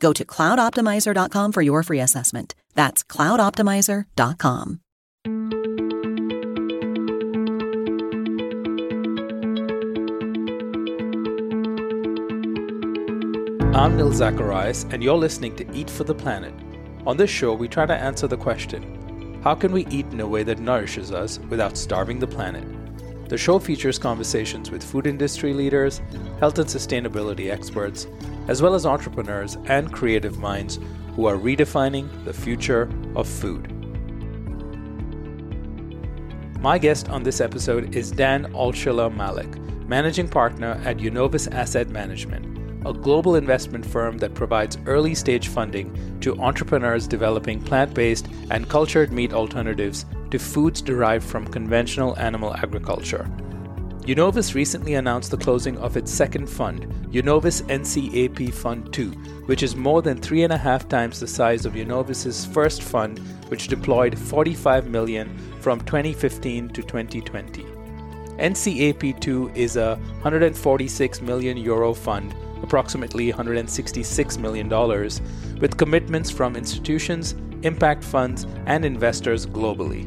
Go to cloudoptimizer.com for your free assessment. That's cloudoptimizer.com. I'm Nil Zacharias, and you're listening to Eat for the Planet. On this show, we try to answer the question how can we eat in a way that nourishes us without starving the planet? The show features conversations with food industry leaders, health and sustainability experts, as well as entrepreneurs and creative minds who are redefining the future of food. My guest on this episode is Dan Altschuler Malek, managing partner at Unovis Asset Management a global investment firm that provides early stage funding to entrepreneurs developing plant based and cultured meat alternatives to foods derived from conventional animal agriculture. Unovis recently announced the closing of its second fund, Unovis NCAP Fund 2, which is more than three and a half times the size of Unovis's first fund, which deployed 45 million from 2015 to 2020. NCAP2 is a 146 million euro fund approximately $166 million, with commitments from institutions, impact funds, and investors globally.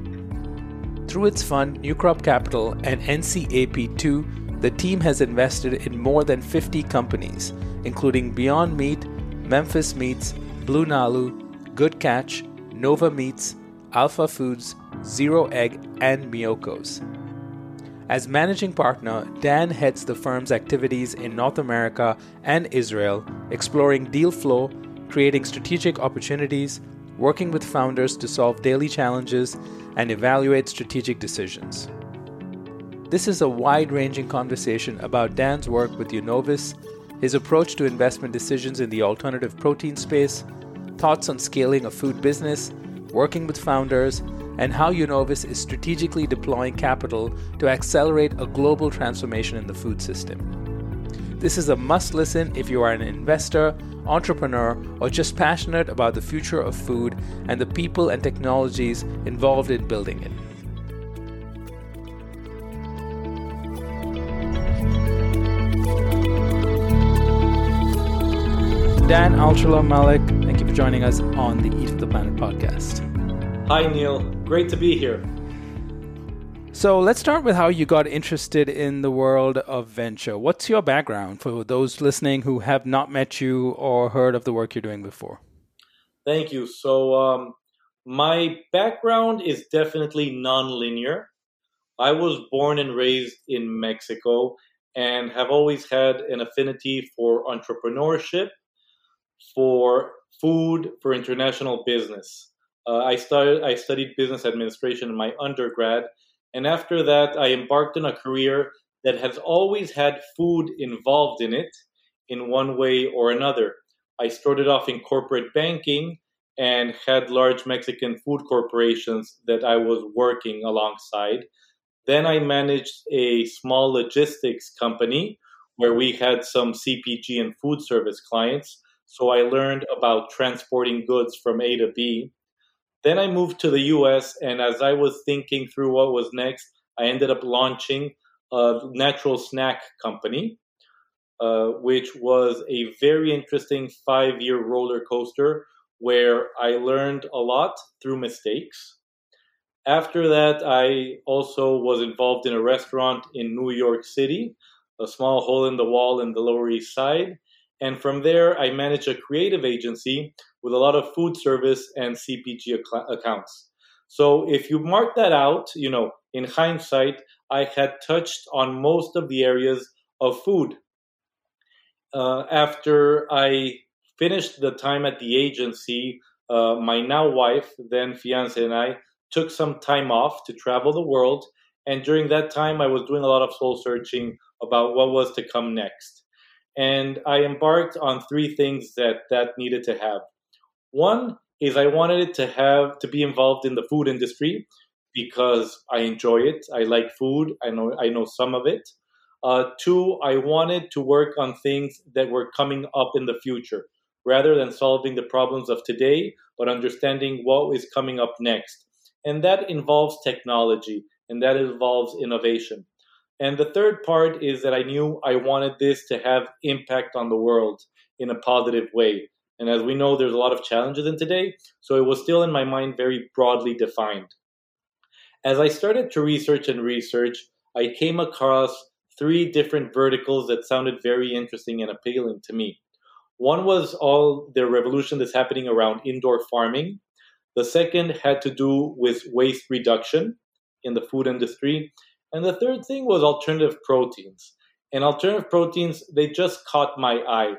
Through its fund, New Crop Capital and NCAP2, the team has invested in more than 50 companies, including Beyond Meat, Memphis Meats, BlueNalu, Good Catch, Nova Meats, Alpha Foods, Zero Egg, and Miyoko's. As managing partner, Dan heads the firm's activities in North America and Israel, exploring deal flow, creating strategic opportunities, working with founders to solve daily challenges, and evaluate strategic decisions. This is a wide ranging conversation about Dan's work with Unovis, his approach to investment decisions in the alternative protein space, thoughts on scaling a food business, working with founders, and how Unovis is strategically deploying capital to accelerate a global transformation in the food system. This is a must listen if you are an investor, entrepreneur, or just passionate about the future of food and the people and technologies involved in building it. Dan Altschuler Malek, thank you for joining us on the Eat of the Planet podcast. Hi, Nil. Great to be here. So let's start with how you got interested in the world of venture. What's your background for those listening who have not met you or heard of the work you're doing before? Thank you. So, um, my background is definitely nonlinear. I was born and raised in Mexico and have always had an affinity for entrepreneurship, for food, for international business. Uh, I started. I studied business administration in my undergrad, and after that, I embarked on a career that has always had food involved in it, in one way or another. I started off in corporate banking and had large Mexican food corporations that I was working alongside. Then I managed a small logistics company where we had some CPG and food service clients. So I learned about transporting goods from A to B. Then I moved to the US, and as I was thinking through what was next, I ended up launching a natural snack company, uh, which was a very interesting five year roller coaster where I learned a lot through mistakes. After that, I also was involved in a restaurant in New York City, a small hole in the wall in the Lower East Side. And from there, I managed a creative agency with a lot of food service and CPG ac- accounts. So if you mark that out, you know, in hindsight, I had touched on most of the areas of food. Uh, after I finished the time at the agency, uh, my now wife, then fiance, and I took some time off to travel the world. And during that time, I was doing a lot of soul searching about what was to come next. And I embarked on three things that that needed to have. One is I wanted it to have to be involved in the food industry because I enjoy it. I like food. I know I know some of it. Uh, two, I wanted to work on things that were coming up in the future rather than solving the problems of today, but understanding what is coming up next. And that involves technology and that involves innovation. And the third part is that I knew I wanted this to have impact on the world in a positive way. And as we know, there's a lot of challenges in today, so it was still in my mind very broadly defined. As I started to research and research, I came across three different verticals that sounded very interesting and appealing to me. One was all the revolution that's happening around indoor farming. The second had to do with waste reduction in the food industry. And the third thing was alternative proteins. And alternative proteins, they just caught my eye.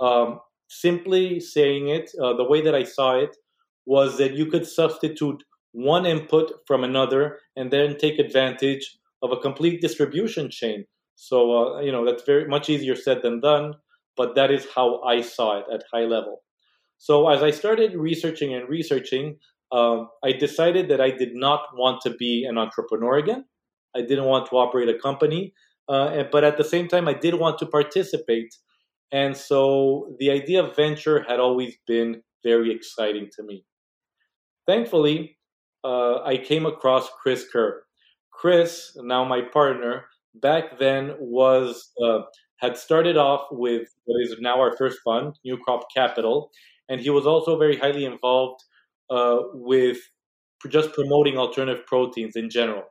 Um, simply saying it, uh, the way that I saw it was that you could substitute one input from another and then take advantage of a complete distribution chain. So, uh, you know, that's very much easier said than done, but that is how I saw it at high level. So, as I started researching and researching, uh, I decided that I did not want to be an entrepreneur again. I didn't want to operate a company, uh, but at the same time, I did want to participate. And so the idea of venture had always been very exciting to me. Thankfully, uh, I came across Chris Kerr. Chris, now my partner, back then was uh, had started off with what is now our first fund, New Crop Capital, and he was also very highly involved uh, with just promoting alternative proteins in general.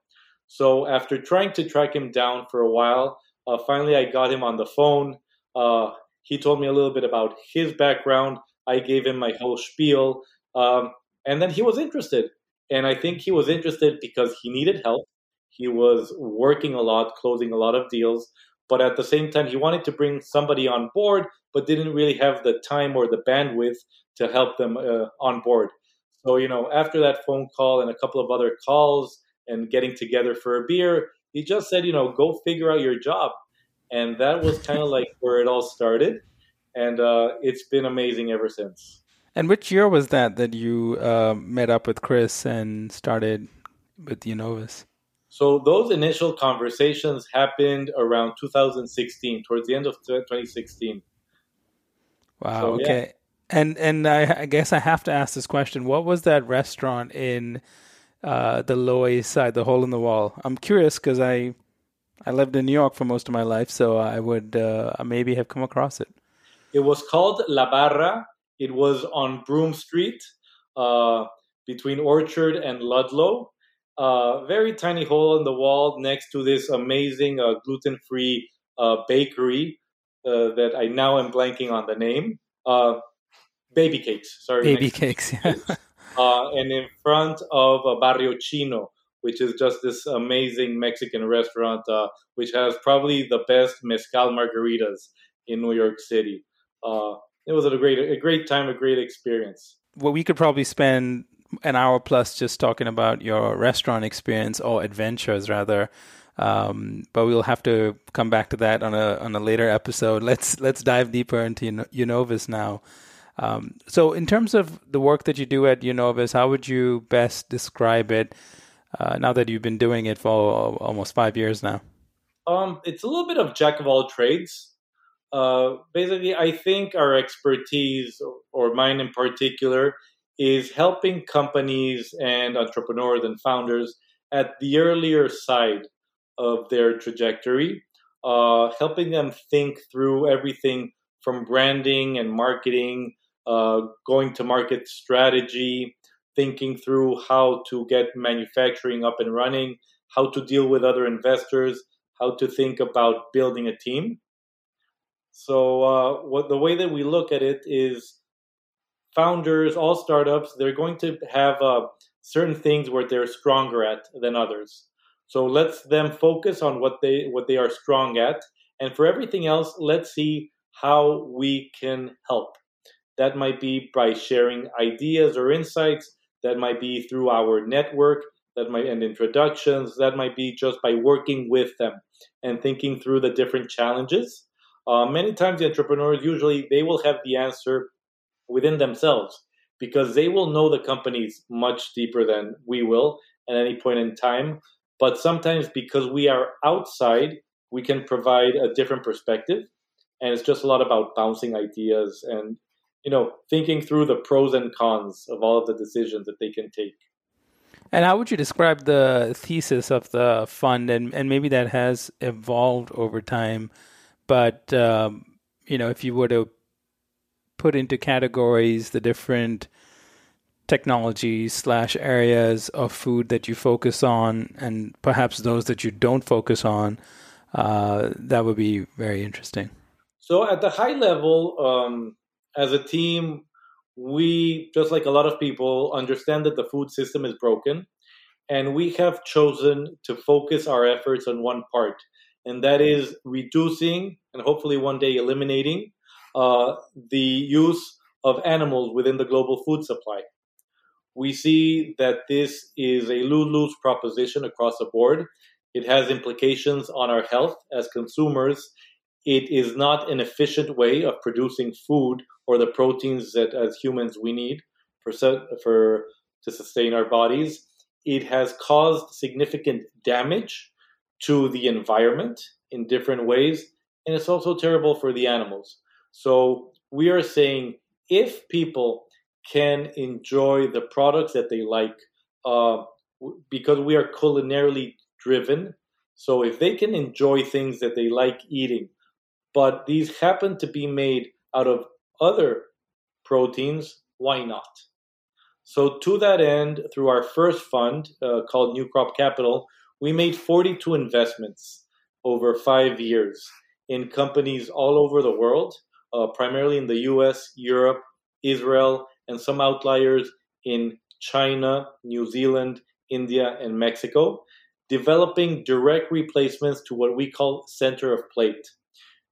So after trying to track him down for a while, uh, finally I got him on the phone. Uh, he told me a little bit about his background. I gave him my whole spiel, um, and then he was interested. And I think he was interested because he needed help. He was working a lot, closing a lot of deals, but at the same time, he wanted to bring somebody on board, but didn't really have the time or the bandwidth to help them uh, on board. So, you know, after that phone call and a couple of other calls and getting together for a beer, he just said, you know, go figure out your job. And that was kind of like where it all started. And uh, it's been amazing ever since. And which year was that that you uh, met up with Chris and started with Unovis? So those initial conversations happened around 2016, towards the end of 2016. Wow. So, okay. Yeah. And and I, I, guess I have to ask this question: What was that restaurant in uh, the Lower East Side, the hole in the wall? I'm curious because I I lived in New York for most of my life, so I would uh, maybe have come across it. It was called La Barra. It was on Broome Street, uh, between Orchard and Ludlow. Uh, very tiny hole in the wall next to this amazing uh, gluten-free uh, bakery uh, that I now am blanking on the name. Uh, BabyCakes, sorry. Baby cakes, yeah. Uh, and in front of Barrio Chino, which is just this amazing Mexican restaurant, which has probably the best mezcal margaritas in New York City. it was a great, a great time, a great experience. Well, we could probably spend an hour plus just talking about your restaurant experience or adventures rather. Um, but we'll have to come back to that on a on a later episode. Let's let's dive deeper into Unovis now. Um, so, in terms of the work that you do at Unovis, how would you best describe it uh, now that you've been doing it for almost five years now? Um, it's a little bit of jack of all trades. Uh, basically, I think our expertise, or mine in particular, is helping companies and entrepreneurs and founders at the earlier side of their trajectory, uh, helping them think through everything from branding and marketing, uh, going to market strategy, thinking through how to get manufacturing up and running, how to deal with other investors, how to think about building a team. So, uh, what the way that we look at it is founders, all startups, they're going to have uh, certain things where they're stronger at than others. So let's them focus on what they what they are strong at, and for everything else, let's see how we can help. That might be by sharing ideas or insights. That might be through our network. That might end introductions. That might be just by working with them and thinking through the different challenges. Uh, many times, the entrepreneurs usually they will have the answer within themselves because they will know the companies much deeper than we will at any point in time. But sometimes, because we are outside, we can provide a different perspective. And it's just a lot about bouncing ideas and, you know, thinking through the pros and cons of all of the decisions that they can take. And how would you describe the thesis of the fund? And, and maybe that has evolved over time. But, um, you know, if you were to put into categories the different technologies slash areas of food that you focus on and perhaps those that you don't focus on, uh, that would be very interesting. So, at the high level, um, as a team, we, just like a lot of people, understand that the food system is broken. And we have chosen to focus our efforts on one part, and that is reducing and hopefully one day eliminating uh, the use of animals within the global food supply. We see that this is a lose lose proposition across the board. It has implications on our health as consumers. It is not an efficient way of producing food or the proteins that, as humans, we need for, for to sustain our bodies. It has caused significant damage to the environment in different ways, and it's also terrible for the animals. So we are saying if people can enjoy the products that they like, uh, because we are culinarily driven. So if they can enjoy things that they like eating, but these happen to be made out of other proteins, why not? So to that end, through our first fund uh, called New Crop Capital, we made 42 investments over five years in companies all over the world uh, primarily in the US, Europe, Israel, and some outliers in China, New Zealand, India, and Mexico, developing direct replacements to what we call center of plate,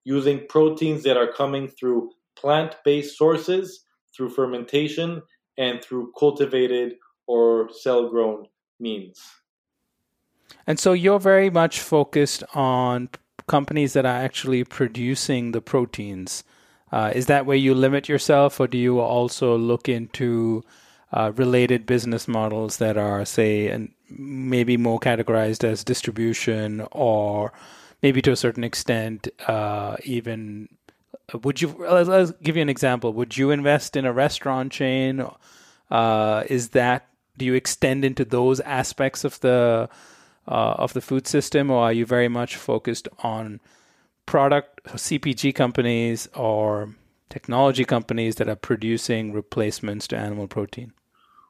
using proteins that are coming through plant based sources, through fermentation, and through cultivated or cell grown means. And so you're very much focused on companies that are actually producing the proteins uh, is that where you limit yourself, or do you also look into uh, related business models that are, say, and maybe more categorized as distribution, or maybe to a certain extent, uh, even would you? Let's, let's, give you an example. Would you invest in a restaurant chain? Uh, is that do you extend into those aspects of the uh, of the food system, or are you very much focused on product CPG companies or technology companies that are producing replacements to animal protein?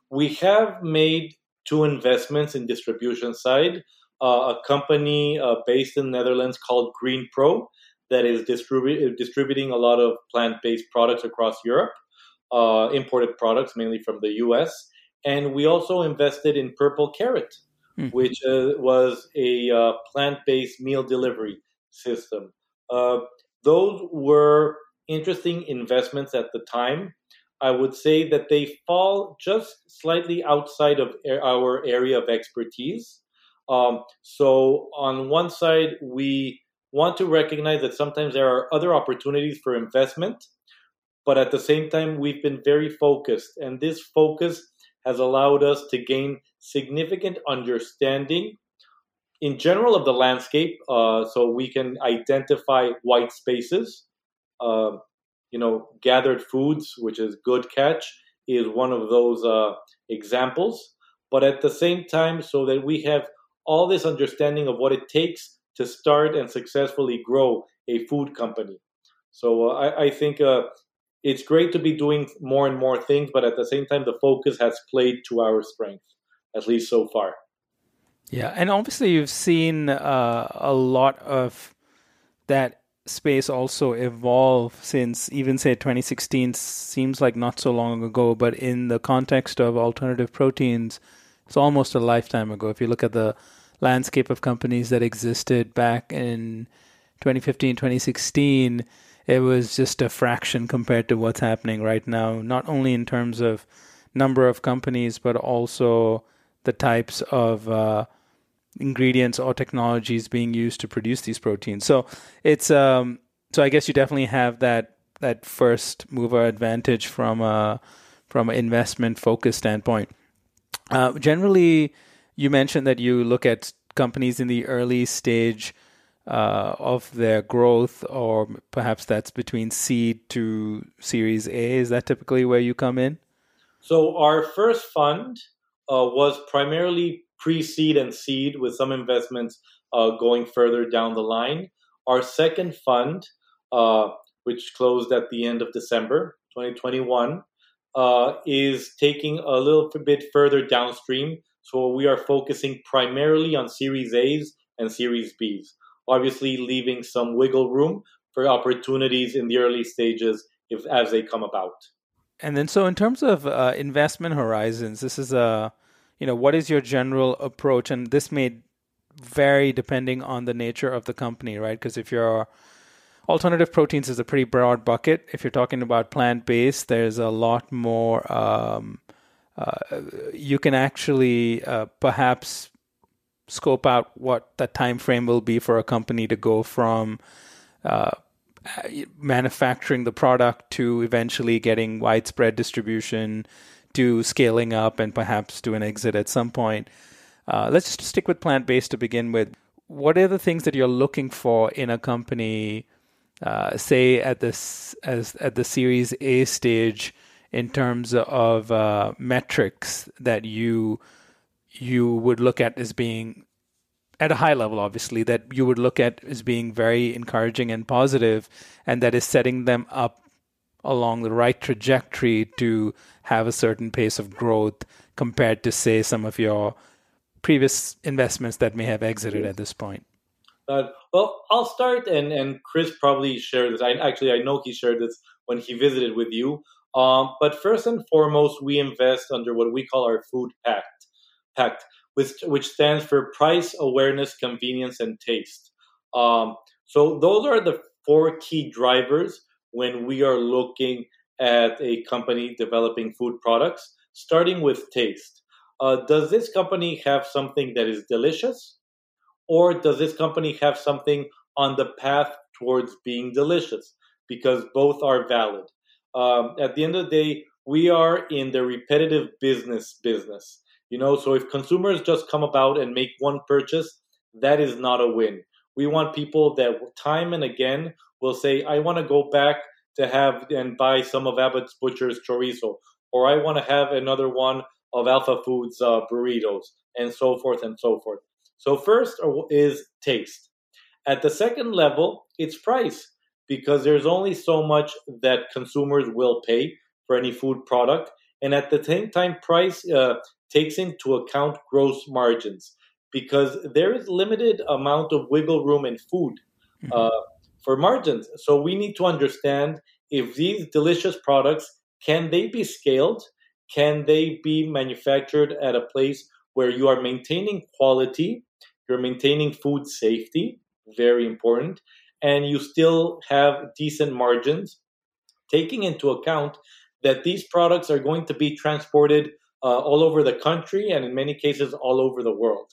We have made two investments in distribution side. Uh, a company uh, based in Netherlands called Green Pro that is distribu- distributing a lot of plant-based products across Europe, uh, imported products mainly from the U.S. And we also invested in Purple Carrot, mm. which uh, was a uh, plant-based meal delivery system. Uh, those were interesting investments at the time. I would say that they fall just slightly outside of our area of expertise. Um, so, on one side, we want to recognize that sometimes there are other opportunities for investment, but at the same time, we've been very focused, and this focus has allowed us to gain significant understanding in general of the landscape, uh, so we can identify white spaces. Uh, you know, gathered foods, which is good catch, is one of those uh, examples. But at the same time, so that we have all this understanding of what it takes to start and successfully grow a food company. So uh, I, I, think uh, it's great to be doing more and more things, but at the same time, the focus has played to our strength, at least so far. Yeah, and obviously you've seen uh, a lot of that space also evolve since even say 2016 seems like not so long ago, but in the context of alternative proteins, It's almost a lifetime ago. If you look at the landscape of companies that existed back in 2015, 2016, it was just a fraction compared to what's happening right now, not only in terms of number of companies, but also the types of uh, ingredients or technologies being used to produce these proteins. So it's um, so I guess you definitely have that that first mover advantage from a from an investment focus standpoint. Uh, generally, you mentioned that you look at companies in the early stage uh, of their growth, or perhaps that's between seed to Series A. Is that typically where you come in? So our first fund uh, was primarily pre-seed and seed, with some investments uh, going further down the line. Our second fund, uh, which closed at the end of December 2021, uh, is taking a little bit further downstream. So we are focusing primarily on Series A's and Series B's, obviously leaving some wiggle room for opportunities in the early stages if as they come about. And then, so in terms of uh, investment horizons, this is a, you know, what is your general approach? And this may vary depending on the nature of the company, right? Because if you're alternative proteins is a pretty broad bucket. If you're talking about plant based, there's a lot more. Um, uh, you can actually uh, perhaps scope out what the time frame will be for a company to go from uh, manufacturing the product to eventually getting widespread distribution to scaling up and perhaps to an exit at some point. Uh, let's just stick with plant based to begin with. What are the things that you're looking for in a company uh, say at this as at the Series A stage in terms of uh, metrics that you you would look at as being at a high level, obviously, that you would look at as being very encouraging and positive, and that is setting them up along the right trajectory to have a certain pace of growth compared to, say, some of your previous investments that may have exited at this point. Uh, well, I'll start, and and Chris probably shared this. I actually I know he shared this when he visited with you. Um, but first and foremost, we invest under what we call our food pact, pact, which which stands for price, awareness, convenience, and taste. Um, so those are the four key drivers when we are looking at a company developing food products. Starting with taste. Uh, does this company have something that is delicious? Or does this company have something on the path towards being delicious? Because both are valid. Um, at the end of the day, we are in the repetitive business business. You know, so if consumers just come about and make one purchase, that is not a win. We want people that time and again will say, I want to go back to have and buy some of Abbot's Butcher's chorizo, or I want to have another one of Alpha Foods uh, burritos, and so forth and so forth. So, first is taste. At the second level, it's price because there's only so much that consumers will pay for any food product. And at the same time, price uh, takes into account gross margins because there is limited amount of wiggle room in food mm-hmm. uh, for margins. So we need to understand if these delicious products can they be scaled? Can they be manufactured at a place where you are maintaining quality you're maintaining food safety, very important, and you still have decent margins, taking into account that these products are going to be transported uh, all over the country and in many cases all over the world.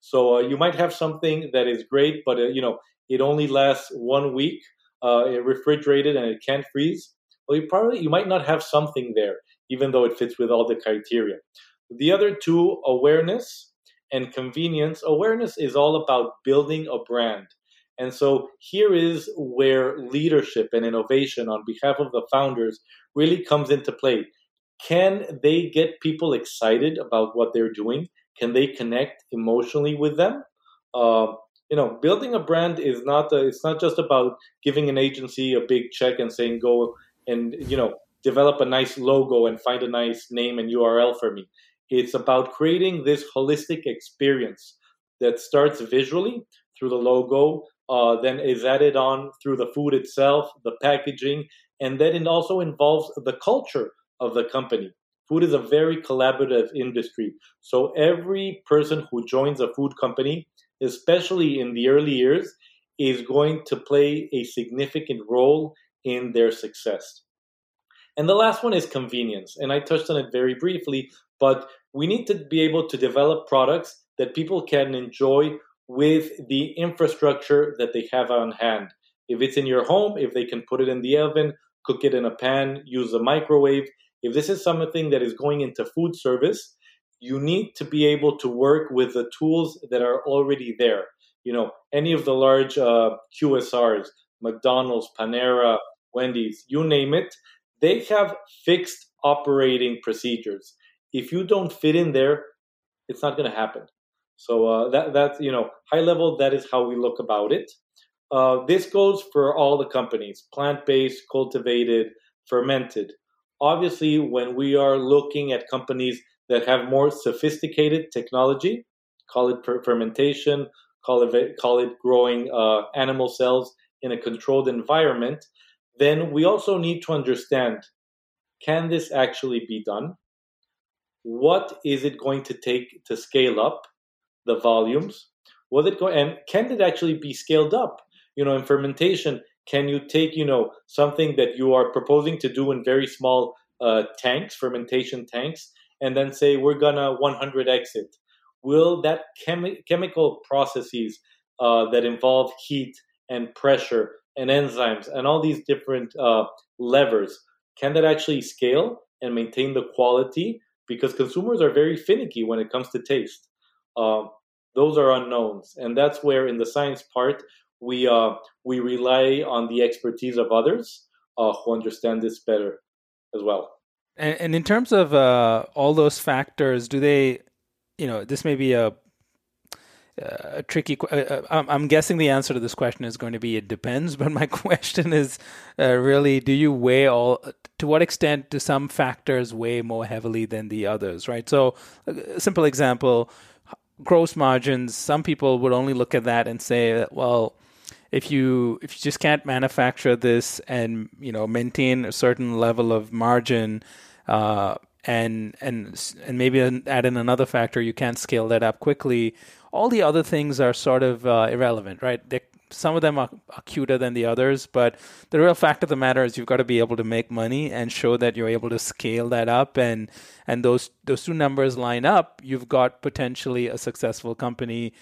So uh, you might have something that is great, but uh, you know it only lasts one week, uh, refrigerated and it can't freeze. Well, you probably you might not have something there, even though it fits with all the criteria. The other two, awareness and convenience, awareness is all about building a brand. And so here is where leadership and innovation on behalf of the founders really comes into play. Can they get people excited about what they're doing? Can they connect emotionally with them? Uh, you know, building a brand is not a, it's not just about giving an agency a big check and saying go and you know develop a nice logo and find a nice name and URL for me. It's about creating this holistic experience that starts visually through the logo, uh, then is added on through the food itself, the packaging, and then it also involves the culture of the company. food is a very collaborative industry. So every person who joins a food company, especially in the early years, is going to play a significant role in their success. And the last one is convenience. And I touched on it very briefly, but we need to be able to develop products that people can enjoy with the infrastructure that they have on hand. If it's in your home, if they can put it in the oven, cook it in a pan, use a microwave, if this is something that is going into food service, you need to be able to work with the tools that are already there. You know, any of the large uh, QSRs, McDonald's, Panera, Wendy's, you name it, they have fixed operating procedures. If you don't fit in there, it's not going to happen. So uh, that that's you know high level. That is how we look about it. Uh, this goes for all the companies: plant-based, cultivated, fermented. Obviously, when we are looking at companies that have more sophisticated technology, call it fermentation, call it call it growing uh, animal cells in a controlled environment, then we also need to understand: can this actually be done? What is it going to take to scale up the volumes? Was it going and can it actually be scaled up? You know, in fermentation, can you take you know something that you are proposing to do in very small uh, tanks, fermentation tanks, and then say we're gonna 100x it? Will that chemi- chemical processes uh, that involve heat and pressure and enzymes and all these different uh, levers can that actually scale and maintain the quality? Because consumers are very finicky when it comes to taste. Uh, those are unknowns, and that's where in the science part we uh, we rely on the expertise of others uh, who understand this better as well. And, and in terms of uh, all those factors, do they, you know, this may be a a tricky. Uh, uh, I'm guessing the answer to this question is going to be it depends. But my question is uh, really: Do you weigh all? To what extent do some factors weigh more heavily than the others? Right. So, a simple example: gross margins. Some people would only look at that and say, well if you if you just can't manufacture this and you know maintain a certain level of margin uh, and and and maybe add in another factor you can't scale that up quickly all the other things are sort of uh, irrelevant right they some of them are cuter than the others, but the real fact of the matter is you've got to be able to make money and show that you're able to scale that up, and and those those two numbers line up. You've got potentially a successful company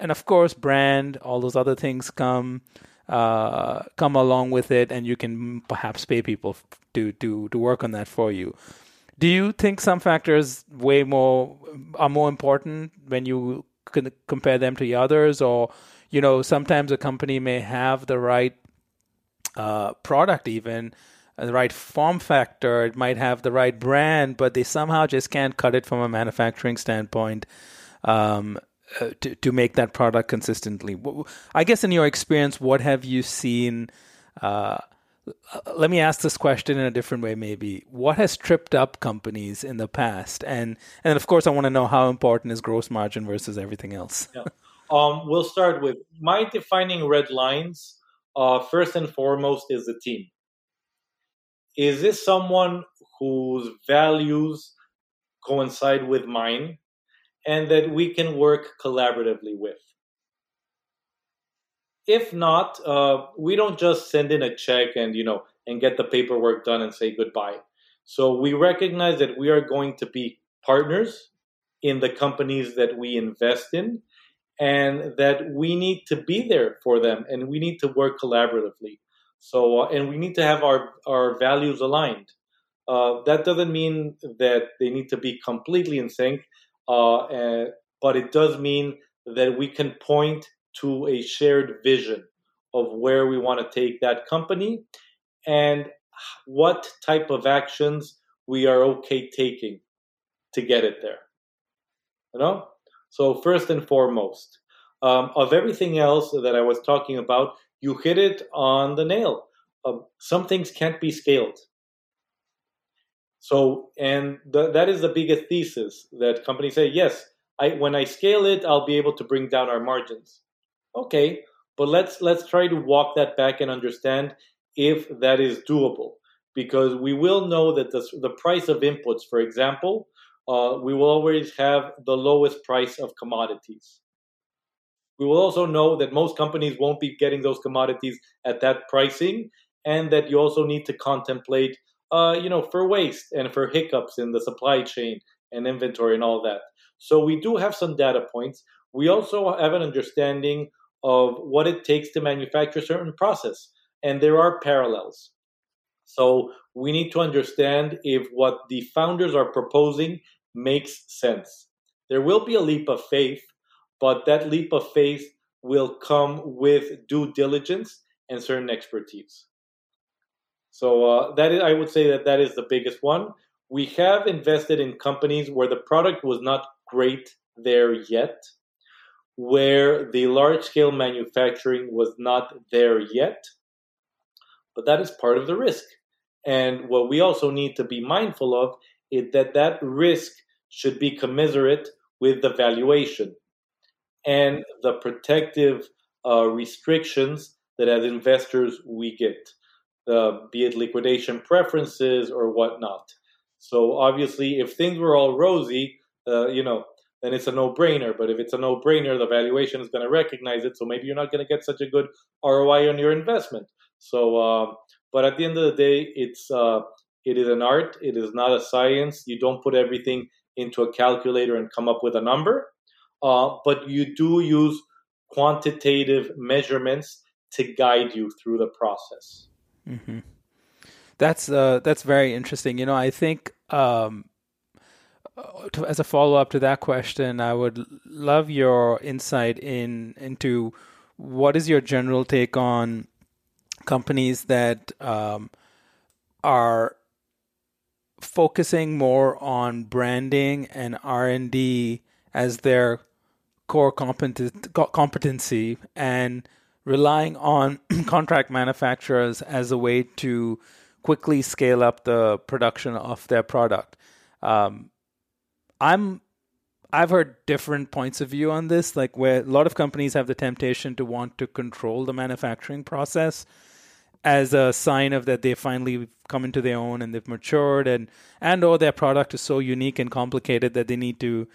and of course, brand, all those other things come uh, come along with it, and you can perhaps pay people to to to work on that for you. Do you think some factors way more are more important when you compare them to the others, or you know, sometimes a company may have the right uh, product, even uh, the right form factor, it might have the right brand, but they somehow just can't cut it from a manufacturing standpoint. Um, uh, to to make that product consistently. I guess in your experience, what have you seen? Uh, let me ask this question in a different way, maybe. What has tripped up companies in the past, and and of course, I want to know how important is gross margin versus everything else. yeah. Um, we'll start with my defining red lines. Uh, first and foremost, is the team. Is this someone whose values coincide with mine? and that we can work collaboratively with. If not, uh, we don't just send in a check and you know and get the paperwork done and say goodbye. So we recognize that we are going to be partners in the companies that we invest in, and that we need to be there for them, and we need to work collaboratively. So, uh, and we need to have our our values aligned. Uh, that doesn't mean that they need to be completely in sync uh, but it does mean that we can point to a shared vision of where we want to take that company and what type of actions we are okay taking to get it there. You know? So, first and foremost, um, of everything else that I was talking about, you hit it on the nail. Um, some things can't be scaled. So, and the, that is the biggest thesis that companies say, yes, I, when I scale it, I'll be able to bring down our margins. Okay, but let's let's try to walk that back and understand if that is doable. because we will know that the, the price of inputs, for example, uh, we will always have the lowest price of commodities. We will also know that most companies won't be getting those commodities at that pricing, and that you also need to contemplate, uh, you know, for waste and for hiccups in the supply chain and inventory and all that. So we do have some data points. We also have an understanding of what it takes to manufacture certain process, and there are parallels. So we need to understand if what the founders are proposing makes sense. There will be a leap of faith, but that leap of faith will come with due diligence and certain expertise. So uh, that is, I would say that that is the biggest one. We have invested in companies where the product was not great there yet, where the large scale manufacturing was not there yet, but that is part of the risk. And what we also need to be mindful of is that that risk should be commiserate with the valuation and the protective uh, restrictions that as investors we get, uh, be it liquidation preferences or whatnot. So obviously, if things were all rosy, uh, you know, then it's a no-brainer. But if it's a no-brainer, the valuation is going to recognize it. So maybe you're not going to get such a good ROI on your investment. So, uh, but at the end of the day, it's uh, it is an art. It is not a science. You don't put everything into a calculator and come up with a number, uh, but you do use quantitative measurements to guide you through the process. Mm-hmm. That's uh, that's very interesting. You know, I think um, to, as a follow up to that question, I would love your insight in into what is your general take on companies that um, are focusing more on branding and R&D as their core competent, competency and relying on contract manufacturers as a way to quickly scale up the production of their product. Um, I'm I've heard different points of view on this, like where a lot of companies have the temptation to want to control the manufacturing process as a sign of that they've finally come into their own and they've matured and and or their product is so unique and complicated that they need to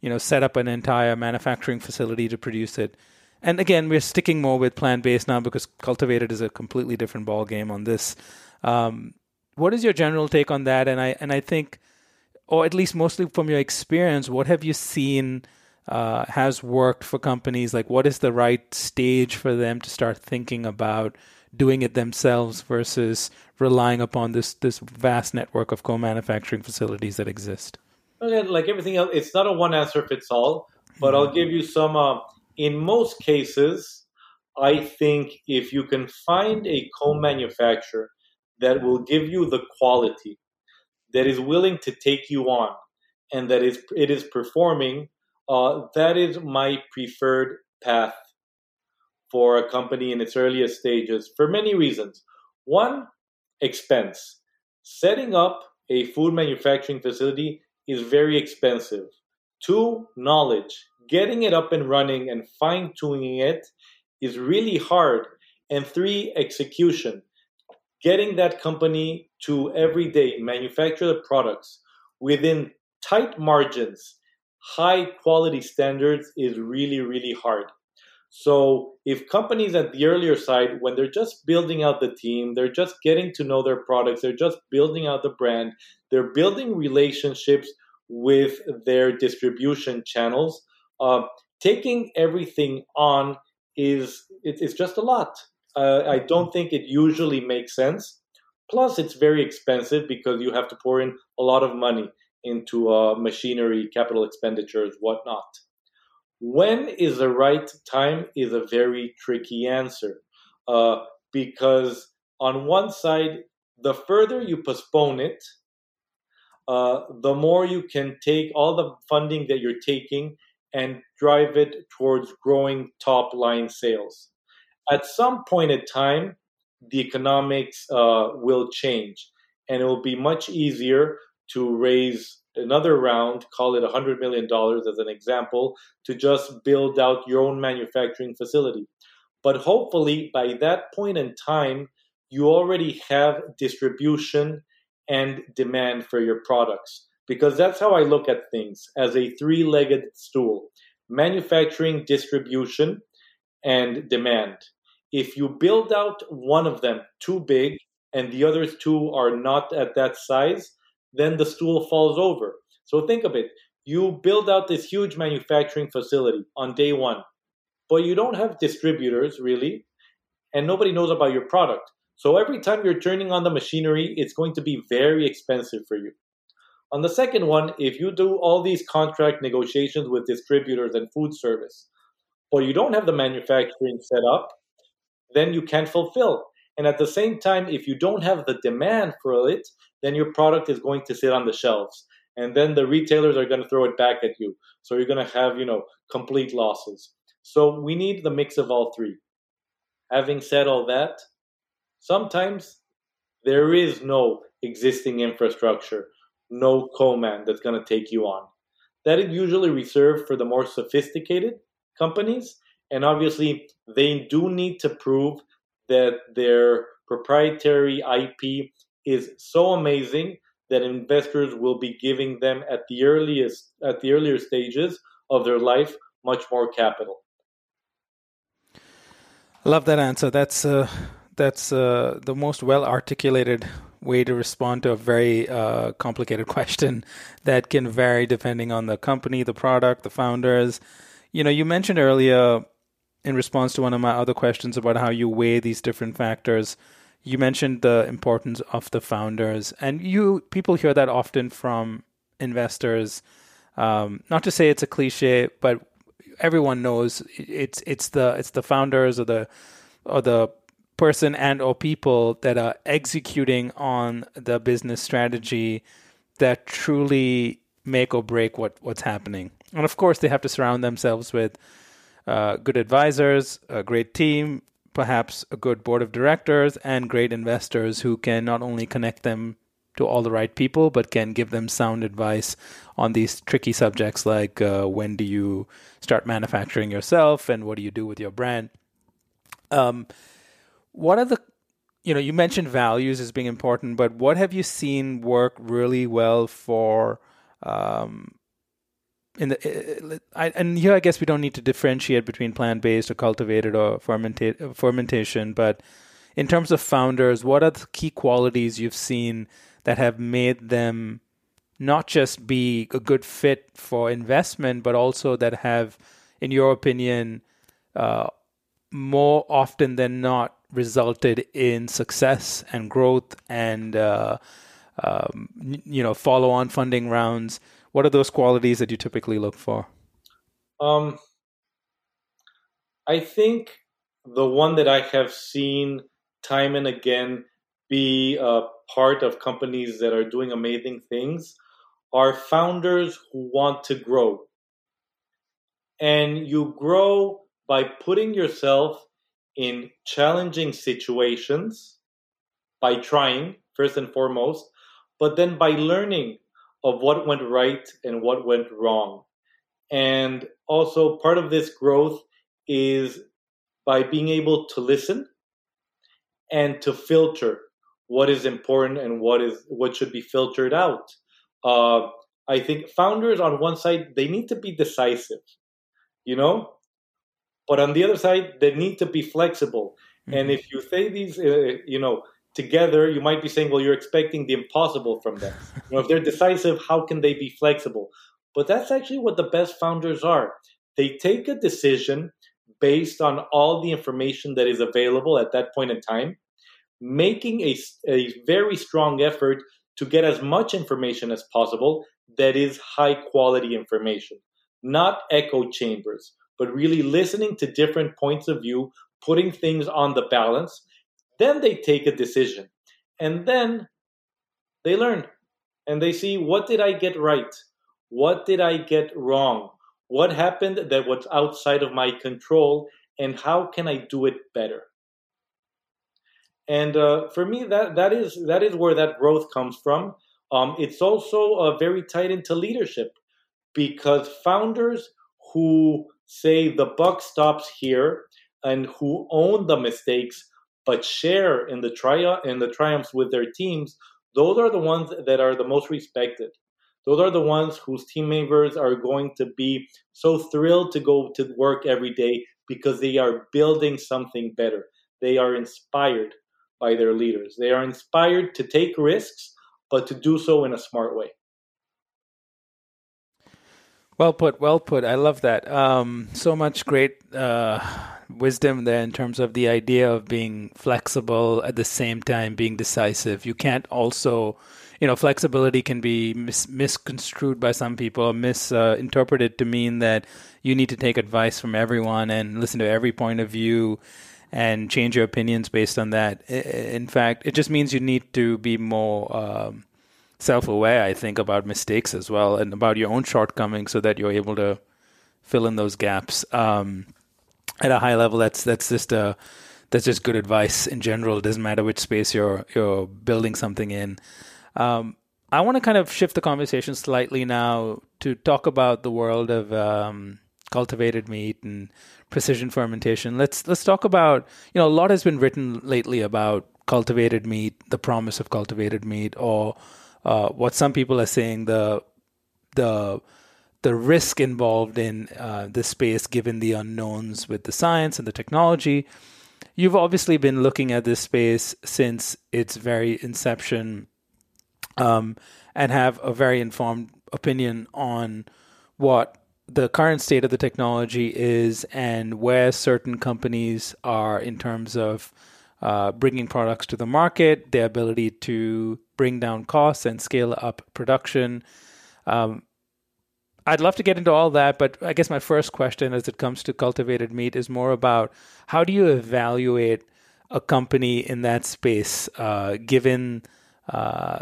you know set up an entire manufacturing facility to produce it. And again we're sticking more with plant-based now because cultivated is a completely different ball game on this. Um, what is your general take on that? And i and i think or at least mostly from your experience what have you seen uh, has worked for companies like what is the right stage for them to start thinking about doing it themselves versus relying upon this this vast network of co-manufacturing facilities that exist? Again, like everything else, it's not a one answer fits all. But I'll give you some. Uh, in most cases, I think if you can find a co-manufacturer that will give you the quality, that is willing to take you on, and that is it is performing, uh, that is my preferred path for a company in its earliest stages for many reasons. One, expense. Setting up a food manufacturing facility is very expensive. Two, knowledge. Getting it up and running and fine tuning it is really hard. And three, execution. Getting that company to every day manufacture the products within tight margins, high quality standards is really, really hard. So if companies at the earlier side, when they're just building out the team, they're just getting to know their products, they're just building out the brand, they're building relationships with their distribution channels. Uh, taking everything on is it, it's just a lot. Uh, I don't think it usually makes sense. Plus, it's very expensive because you have to pour in a lot of money into uh, machinery, capital expenditures, whatnot. When is the right time is a very tricky answer uh, because, on one side, the further you postpone it, uh, the more you can take all the funding that you're taking and drive it towards growing top line sales. At some point in time, the economics uh, will change and it will be much easier to raise another round, call it $100 million as an example, to just build out your own manufacturing facility. But hopefully, by that point in time, you already have distribution and demand for your products. Because that's how I look at things as a three legged stool manufacturing, distribution, and demand. If you build out one of them too big and the other two are not at that size, then the stool falls over. So think of it. You build out this huge manufacturing facility on day one, but you don't have distributors really, and nobody knows about your product. So every time you're turning on the machinery, it's going to be very expensive for you. On the second one, if you do all these contract negotiations with distributors and food service, but you don't have the manufacturing set up, then you can't fulfill. And at the same time, if you don't have the demand for it, then your product is going to sit on the shelves. And then the retailers are going to throw it back at you. So you're going to have, you know, complete losses. So we need the mix of all three. Having said all that, sometimes there is no existing infrastructure, no co-man that's going to take you on. That is usually reserved for the more sophisticated companies. And obviously, they do need to prove that their proprietary IP is so amazing that investors will be giving them at the earliest at the earlier stages of their life much more capital. Love that answer. That's uh, that's uh, the most well articulated way to respond to a very uh, complicated question that can vary depending on the company, the product, the founders. You know, you mentioned earlier in response to one of my other questions about how you weigh these different factors you mentioned the importance of the founders. And you people hear that often from investors. Um, not to say it's a cliche but everyone knows it's it's the it's the founders or the or the person and or people that are executing on the business strategy that truly make or break what what's happening. And of course they have to surround themselves with uh, good advisors, a great team, perhaps a good board of directors, and great investors who can not only connect them to all the right people, but can give them sound advice on these tricky subjects like uh, when do you start manufacturing yourself and what do you do with your brand. Um, what are the you know you mentioned values as being important, but what have you seen work really well for um, in the I, and here I guess we don't need to differentiate between plant based or cultivated or fermentation, but in terms of founders, what are the key qualities you've seen that have made them not just be a good fit for investment, but also that have, in your opinion, uh, more often than not resulted in success and growth and uh, um, you know follow on funding rounds what are those qualities that you typically look for? Um, I think the one that I have seen time and again be a part of companies that are doing amazing things are founders who want to grow. And you grow by putting yourself in challenging situations, by trying, first and foremost, but then by learning of what went right and what went wrong. And also, part of this growth is by being able to listen and to filter what is important and what is what should be filtered out. Uh, I think founders on one side they need to be decisive, you know, but on the other side they need to be flexible. Mm-hmm. And if you say these, uh, you know, together, you might be saying, well, you're expecting the impossible from them. you know, if they're decisive, how can they be flexible? But that's actually what the best founders are. They take a decision based on all the information that is available at that point in time, making a, a very strong effort to get as much information as possible that is high quality information, not echo chambers, but really listening to different points of view, putting things on the balance, then they take a decision. And then they learn and they see what did I get right? What did I get wrong? What happened that was outside of my control? And how can I do it better? And uh, for me, that, that is that is where that growth comes from. Um, it's also uh, very tied into leadership because founders who say the buck stops here and who own the mistakes but share in the tri- in the triumphs with their teams, those are the ones that are the most respected. Those are the ones whose team members are going to be so thrilled to go to work every day because they are building something better. They are inspired by their leaders. They are inspired to take risks, but to do so in a smart way. Well put, well put. I love that. Um, so much great uh, wisdom there in terms of the idea of being flexible at the same time being decisive. You can't also, you know, flexibility can be mis- misconstrued by some people, misinterpreted uh, to mean that you need to take advice from everyone and listen to every point of view and change your opinions based on that. In fact, it just means you need to be more. Um, self-aware i think about mistakes as well and about your own shortcomings so that you're able to fill in those gaps um, at a high level that's that's just a uh, that's just good advice in general. It doesn't matter which space you're you're building something in. Um, i want to kind of shift the conversation slightly now to talk about the world of um, cultivated meat and precision fermentation. Let's let's talk about you know a lot has been written lately about cultivated meat the promise of cultivated meat or uh, what some people are saying the the the risk involved in uh, this space, given the unknowns with the science and the technology. You've obviously been looking at this space since its very inception, um, and have a very informed opinion on what the current state of the technology is and where certain companies are in terms of uh, bringing products to the market, their ability to bring down costs and scale up production. Um, I'd love to get into all that, but I guess my first question as it comes to cultivated meat is more about how do you evaluate a company in that space, uh, given uh,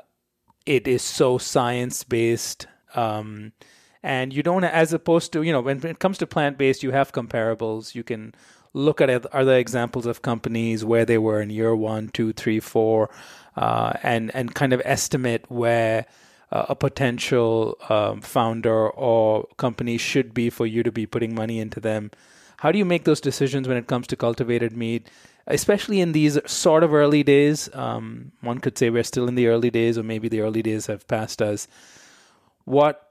it is so science based. Um, and you don't, as opposed to, you know, when it comes to plant based, you have comparables. You can look at other examples of companies where they were in year one, two, three, four, uh, and and kind of estimate where uh, a potential um, founder or company should be for you to be putting money into them. How do you make those decisions when it comes to cultivated meat, especially in these sort of early days? Um, one could say we're still in the early days, or maybe the early days have passed us. What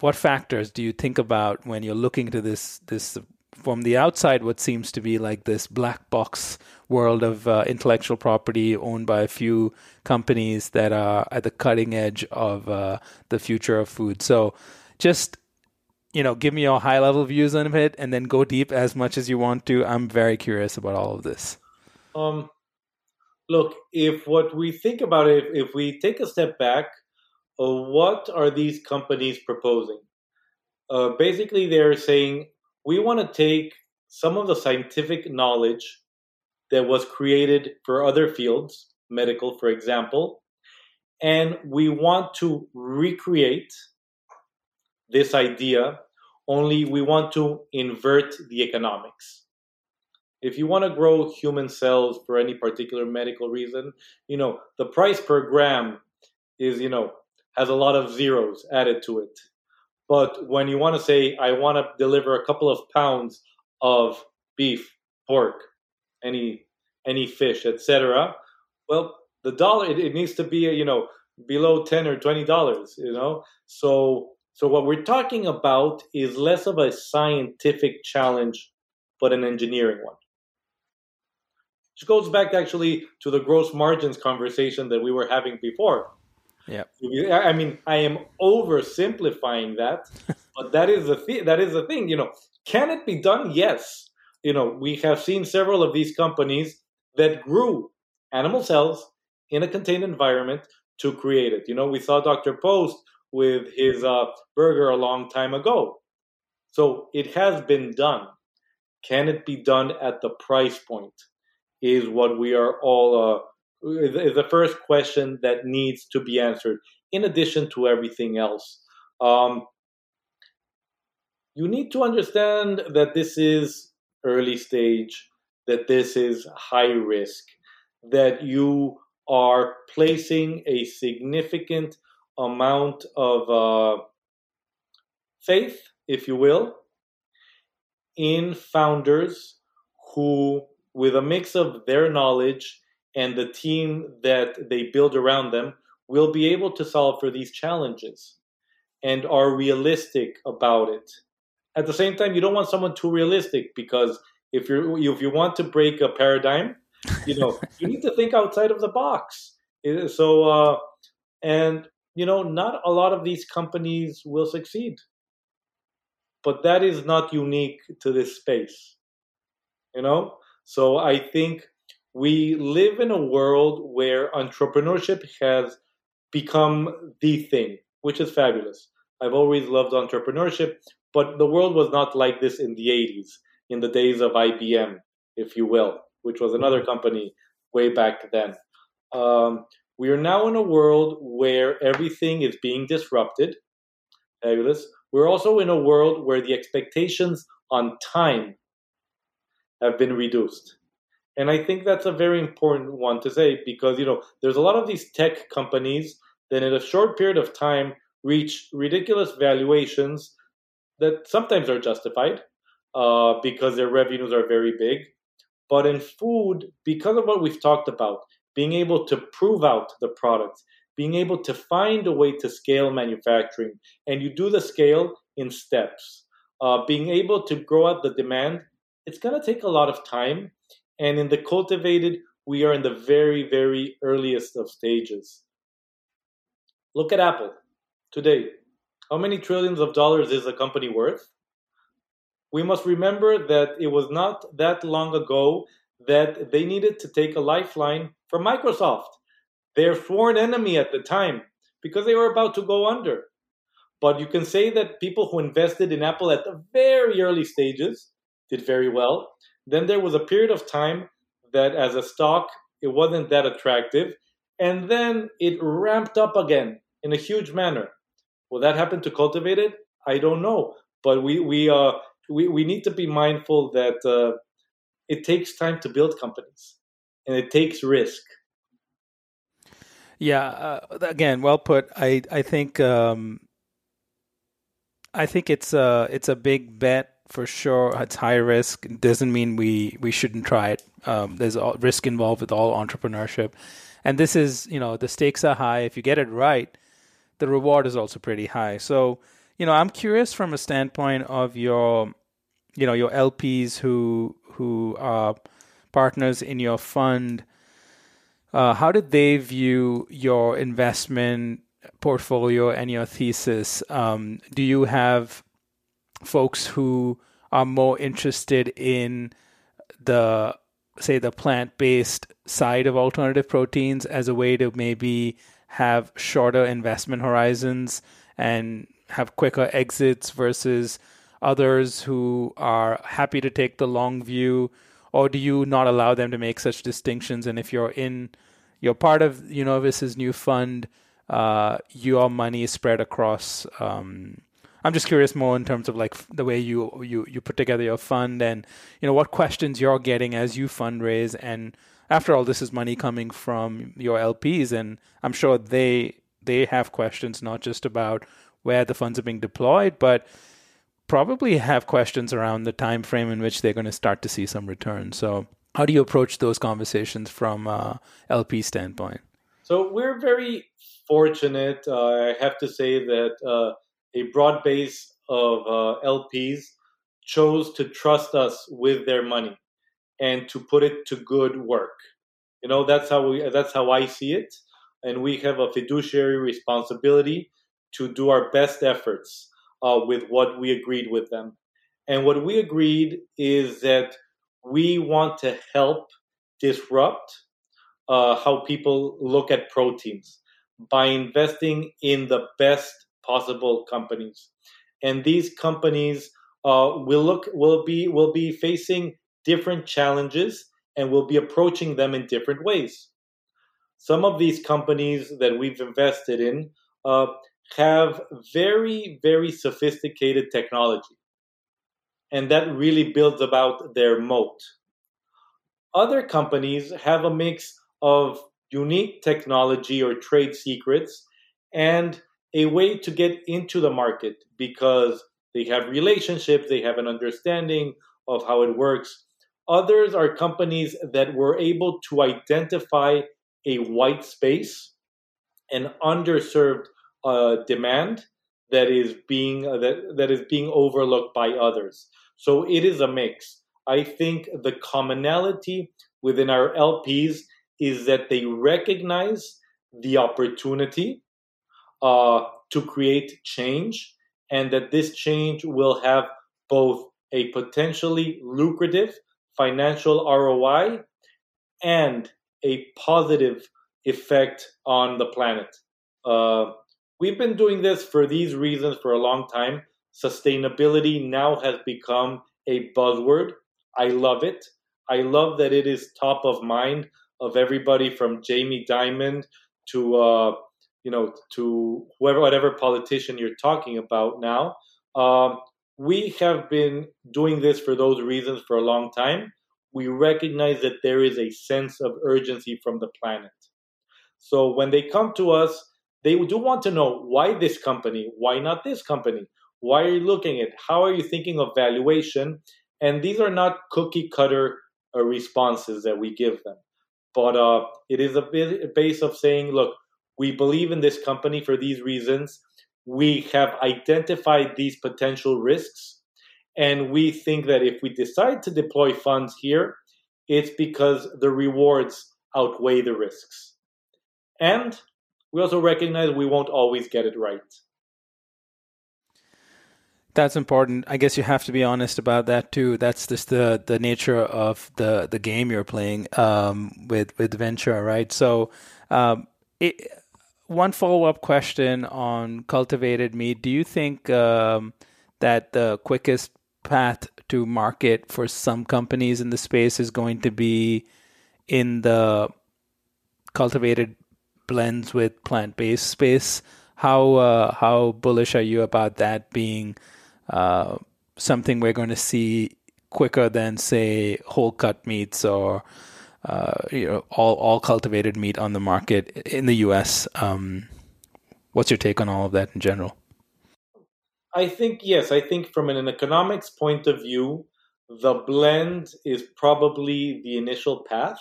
what factors do you think about when you're looking to this this from the outside what seems to be like this black box world of uh, intellectual property owned by a few companies that are at the cutting edge of uh, the future of food. So just you know, give me your high level views on it and then go deep as much as you want to. I'm very curious about all of this. Um, look, if what we think about it, if we take a step back, uh, what are these companies proposing? Uh, basically, they're saying we want to take some of the scientific knowledge that was created for other fields, medical, for example, and we want to recreate this idea, only we want to invert the economics. If you want to grow human cells for any particular medical reason, you know, the price per gram is, you know, has a lot of zeros added to it. But when you want to say, I want to deliver a couple of pounds of beef, pork, any any fish, etc., well, the dollar it, it needs to be you know below ten or twenty dollars. You know, so so what we're talking about is less of a scientific challenge, but an engineering one. Which goes back actually to the gross margins conversation that we were having before. Yeah. I mean, I am oversimplifying that, but that is the th- that is the thing. You know, can it be done? Yes. You know, we have seen several of these companies that grew animal cells in a contained environment to create it. You know, we saw Dr. Post with his uh, burger a long time ago. So it has been done. Can it be done at the price point? Is what we are all uh, is the first question that needs to be answered, in addition to everything else. Um, you need to understand that this is early stage, that this is high risk, that you are placing a significant amount of uh, faith, if you will, in founders who with a mix of their knowledge and the team that they build around them, will be able to solve for these challenges and are realistic about it. At the same time, you don't want someone too realistic because if you if you want to break a paradigm, you know you need to think outside of the box. So uh, and you know not a lot of these companies will succeed, but that is not unique to this space. You know, so I think we live in a world where entrepreneurship has become the thing, which is fabulous. I've always loved entrepreneurship, but the world was not like this in the 80s, in the days of IBM, if you will, which was another company way back then. Um, we are now in a world where everything is being disrupted. Fabulous. We're also in a world where the expectations on time have been reduced. And I think that's a very important one to say because, you know, there's a lot of these tech companies that in a short period of time reach ridiculous valuations that sometimes are justified uh, because their revenues are very big. But in food, because of what we've talked about, being able to prove out the products, being able to find a way to scale manufacturing, and you do the scale in steps, uh, being able to grow out the demand, it's going to take a lot of time and in the cultivated, we are in the very, very earliest of stages. Look at Apple today. How many trillions of dollars is a company worth? We must remember that it was not that long ago that they needed to take a lifeline from Microsoft, their sworn enemy at the time, because they were about to go under. But you can say that people who invested in Apple at the very early stages did very well. Then there was a period of time that as a stock, it wasn't that attractive. And then it ramped up again in a huge manner. Will that happen to cultivate it? I don't know. But we, we, uh, we, we need to be mindful that uh, it takes time to build companies and it takes risk. Yeah, uh, again, well put. I I think um, I think it's a it's a big bet for sure. It's high risk. It doesn't mean we we shouldn't try it. Um, there's risk involved with all entrepreneurship, and this is you know the stakes are high. If you get it right, the reward is also pretty high. So you know I'm curious from a standpoint of your you know your LPs who who are partners in your fund. Uh, how did they view your investment portfolio and your thesis? Um, do you have folks who are more interested in the say the plant-based side of alternative proteins as a way to maybe have shorter investment horizons and have quicker exits versus others who are happy to take the long view? Or do you not allow them to make such distinctions? And if you're in you're part of Unovis's new fund uh, your money is spread across um, I'm just curious more in terms of like the way you you you put together your fund and you know what questions you're getting as you fundraise and after all this is money coming from your LPs and I'm sure they they have questions not just about where the funds are being deployed but probably have questions around the time frame in which they're going to start to see some return. So how do you approach those conversations from uh, LP standpoint? So we're very fortunate uh, I have to say that uh, a broad base of uh, LPs chose to trust us with their money and to put it to good work. You know, that's how we that's how I see it, and we have a fiduciary responsibility to do our best efforts uh, with what we agreed with them. And what we agreed is that we want to help disrupt uh, how people look at proteins by investing in the best possible companies, and these companies uh, will look will be will be facing different challenges and will be approaching them in different ways. Some of these companies that we've invested in uh, have very very sophisticated technology, and that really builds about their moat. Other companies have a mix of unique technology or trade secrets and a way to get into the market because they have relationships, they have an understanding of how it works. Others are companies that were able to identify a white space, an underserved uh, demand that is being uh, that, that is being overlooked by others. So it is a mix. I think the commonality within our LPs is that they recognize the opportunity uh, to create change and that this change will have both a potentially lucrative financial ROI and a positive effect on the planet. Uh, we've been doing this for these reasons for a long time. Sustainability now has become a buzzword. I love it. I love that it is top of mind of everybody from Jamie Dimon to uh, you know to whoever whatever politician you're talking about now. Um, we have been doing this for those reasons for a long time. We recognize that there is a sense of urgency from the planet. So when they come to us, they do want to know why this company, why not this company, why are you looking at, how are you thinking of valuation, and these are not cookie cutter uh, responses that we give them, but uh, it is a, a base of saying, look, we believe in this company for these reasons we have identified these potential risks. And we think that if we decide to deploy funds here, it's because the rewards outweigh the risks. And we also recognize we won't always get it right. That's important. I guess you have to be honest about that too. That's just the the nature of the the game you're playing um, with with venture, right? So, um, it, one follow up question on cultivated meat. Do you think um, that the quickest path to market for some companies in the space is going to be in the cultivated blends with plant based space? How uh, how bullish are you about that being uh, something we're going to see quicker than say whole cut meats or uh, you know all all cultivated meat on the market in the U.S. Um, what's your take on all of that in general? I think yes. I think from an economics point of view, the blend is probably the initial path.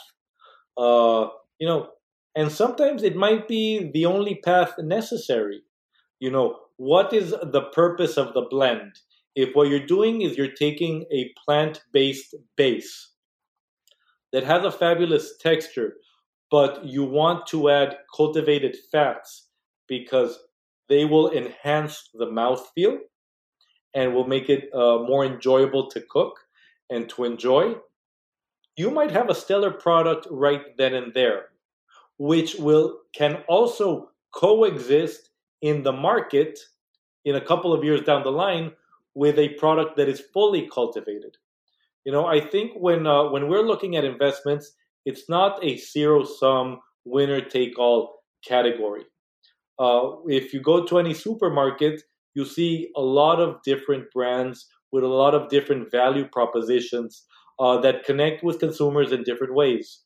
Uh, you know, and sometimes it might be the only path necessary. You know, what is the purpose of the blend? If what you're doing is you're taking a plant-based base that has a fabulous texture, but you want to add cultivated fats because they will enhance the mouthfeel and will make it uh, more enjoyable to cook and to enjoy, you might have a stellar product right then and there, which will can also coexist in the market in a couple of years down the line with a product that is fully cultivated. You know, I think when uh, when we're looking at investments, it's not a zero sum winner take all category. Uh, if you go to any supermarket, you see a lot of different brands with a lot of different value propositions uh, that connect with consumers in different ways.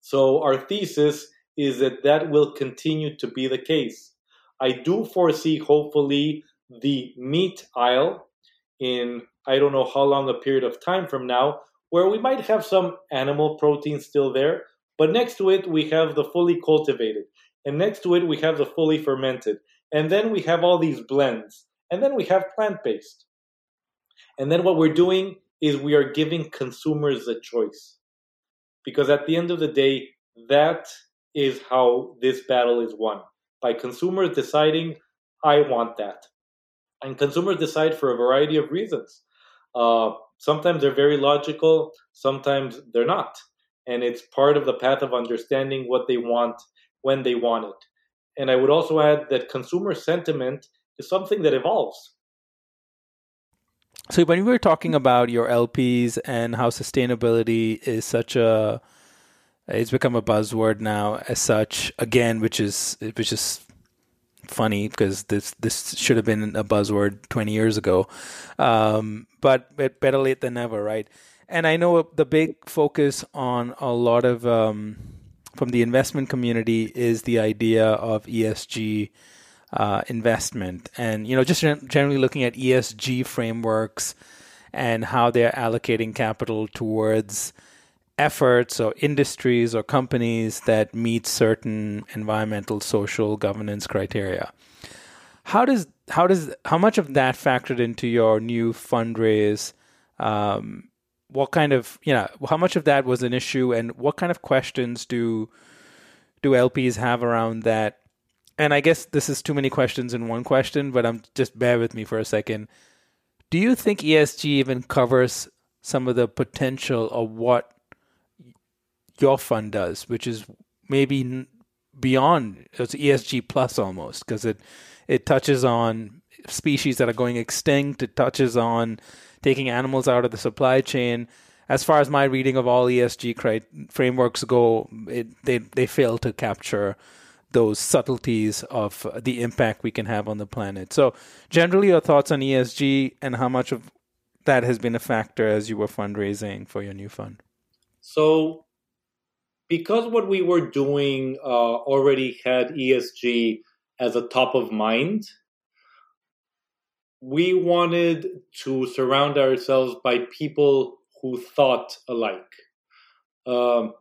So our thesis is that that will continue to be the case. I do foresee, hopefully, the meat aisle in I don't know how long a period of time from now, where we might have some animal protein still there, but next to it we have the fully cultivated, and next to it we have the fully fermented, and then we have all these blends, and then we have plant based. And then what we're doing is we are giving consumers a choice. Because at the end of the day, that is how this battle is won by consumers deciding, I want that. And consumers decide for a variety of reasons. Uh, sometimes they're very logical, sometimes they're not. And it's part of the path of understanding what they want when they want it. And I would also add that consumer sentiment is something that evolves. So when we were talking about your LPs and how sustainability is such a it's become a buzzword now as such again which is which is funny because this this should have been a buzzword 20 years ago. Um, but better late than never, right? And I know the big focus on a lot of um, from the investment community is the idea of ESG uh, investment, and you know just generally looking at ESG frameworks and how they're allocating capital towards efforts or industries or companies that meet certain environmental, social, governance criteria. How does how does how much of that factored into your new fundraise? Um, what kind of you know how much of that was an issue, and what kind of questions do do LPs have around that? And I guess this is too many questions in one question, but I'm just bear with me for a second. Do you think ESG even covers some of the potential of what your fund does, which is maybe beyond it's ESG plus almost because it it touches on species that are going extinct. It touches on taking animals out of the supply chain. As far as my reading of all ESG cri- frameworks go, it, they they fail to capture those subtleties of the impact we can have on the planet. So, generally, your thoughts on ESG and how much of that has been a factor as you were fundraising for your new fund? So, because what we were doing uh, already had ESG as a top of mind, we wanted to surround ourselves by people who thought alike. Um,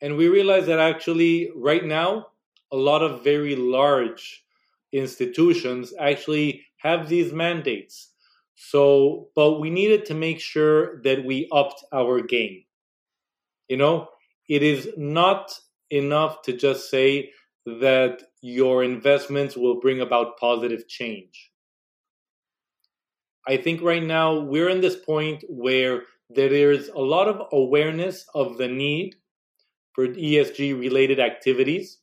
and we realized that actually, right now, a lot of very large institutions actually have these mandates. So, but we needed to make sure that we upped our game. You know, it is not enough to just say that your investments will bring about positive change. I think right now we're in this point where there is a lot of awareness of the need for ESG related activities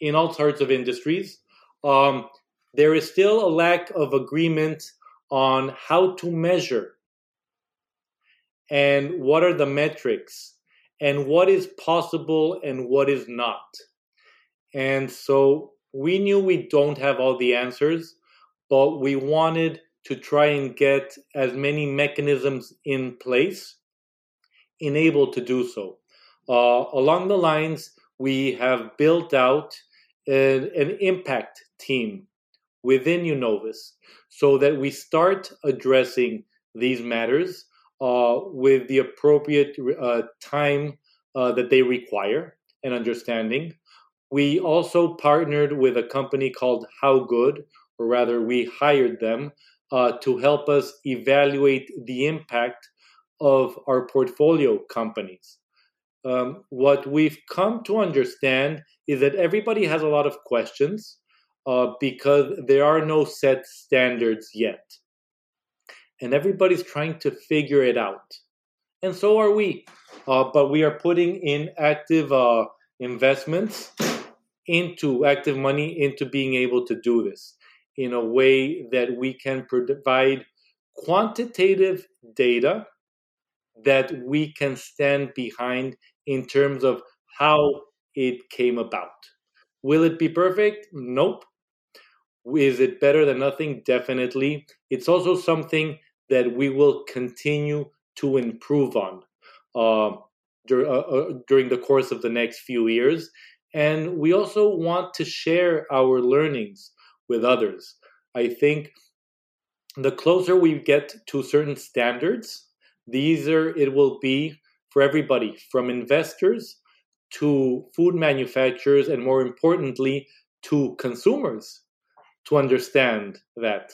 in all sorts of industries. Um, there is still a lack of agreement on how to measure and what are the metrics and what is possible and what is not. And so we knew we don't have all the answers, but we wanted to try and get as many mechanisms in place enabled to do so. Uh, along the lines, we have built out an, an impact team within Unovis so that we start addressing these matters uh, with the appropriate uh, time uh, that they require and understanding. We also partnered with a company called HowGood, or rather, we hired them uh, to help us evaluate the impact of our portfolio companies. Um, what we've come to understand is that everybody has a lot of questions uh, because there are no set standards yet and everybody's trying to figure it out. And so are we. Uh, but we are putting in active uh, investments into active money into being able to do this in a way that we can provide quantitative data that we can stand behind in terms of how it came about. Will it be perfect? Nope. Is it better than nothing? Definitely. It's also something that we will continue to improve on uh, dur- uh, uh, during the course of the next few years. And we also want to share our learnings with others. I think the closer we get to certain standards, the easier it will be for everybody, from investors to food manufacturers, and more importantly, to consumers to understand that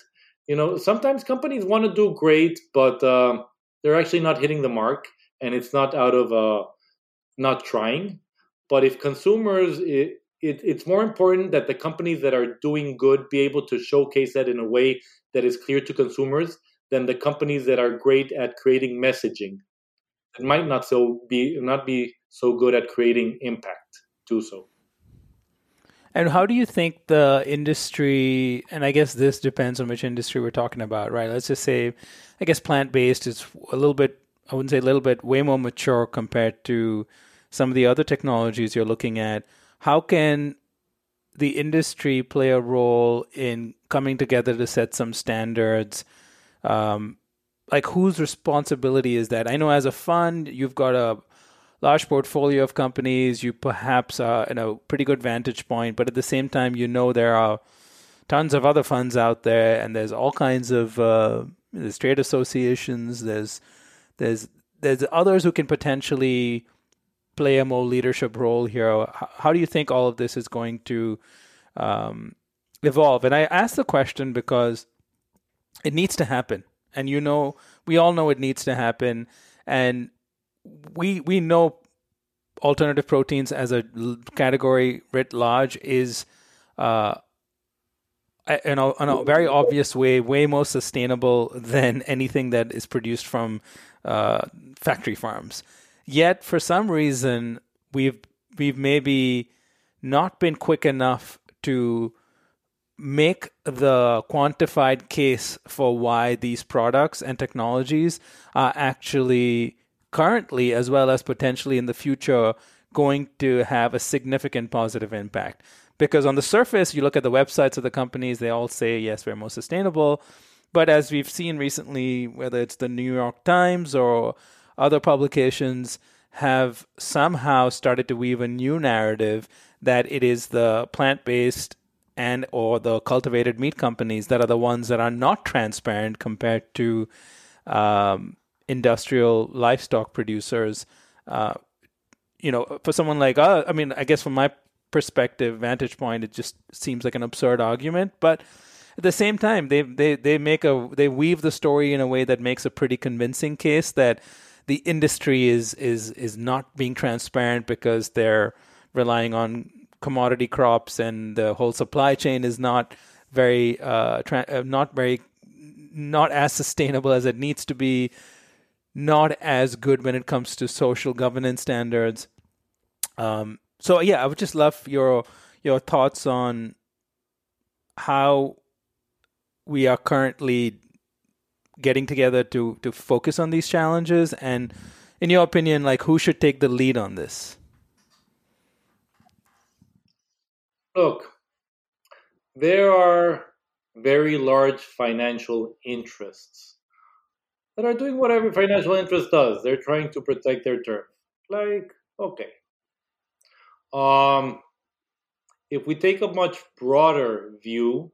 you know, sometimes companies want to do great, but uh, they're actually not hitting the mark, and it's not out of uh, not trying. But if consumers, it, it, it's more important that the companies that are doing good be able to showcase that in a way that is clear to consumers than the companies that are great at creating messaging. that might not so be not be so good at creating impact. Do so. And how do you think the industry, and I guess this depends on which industry we're talking about, right? Let's just say, I guess plant based is a little bit, I wouldn't say a little bit, way more mature compared to some of the other technologies you're looking at. How can the industry play a role in coming together to set some standards? Um, like, whose responsibility is that? I know as a fund, you've got a large portfolio of companies, you perhaps are in a pretty good vantage point, but at the same time, you know there are tons of other funds out there, and there's all kinds of uh, there's trade associations, there's there's there's others who can potentially play a more leadership role here. How, do you think all of this is going to um, evolve? And I ask the question because it needs to happen, and you know, we all know it needs to happen, and we we know alternative proteins as a category writ large is. Uh, in a, in a very obvious way, way more sustainable than anything that is produced from uh, factory farms. Yet, for some reason, we've we've maybe not been quick enough to make the quantified case for why these products and technologies are actually currently, as well as potentially in the future, going to have a significant positive impact. Because on the surface, you look at the websites of the companies, they all say, yes, we're more sustainable. But as we've seen recently, whether it's the New York Times or other publications, have somehow started to weave a new narrative that it is the plant-based and or the cultivated meat companies that are the ones that are not transparent compared to um, industrial livestock producers. Uh, you know, for someone like us, I mean, I guess from my perspective, vantage point, it just seems like an absurd argument. But at the same time, they they they make a they weave the story in a way that makes a pretty convincing case that the industry is is is not being transparent because they're relying on commodity crops and the whole supply chain is not very uh, tra- uh, not very not as sustainable as it needs to be not as good when it comes to social governance standards. Um, so yeah, I would just love your your thoughts on how we are currently getting together to to focus on these challenges. And in your opinion like who should take the lead on this? Look there are very large financial interests that are doing what every financial interest does they're trying to protect their turf like okay um, if we take a much broader view,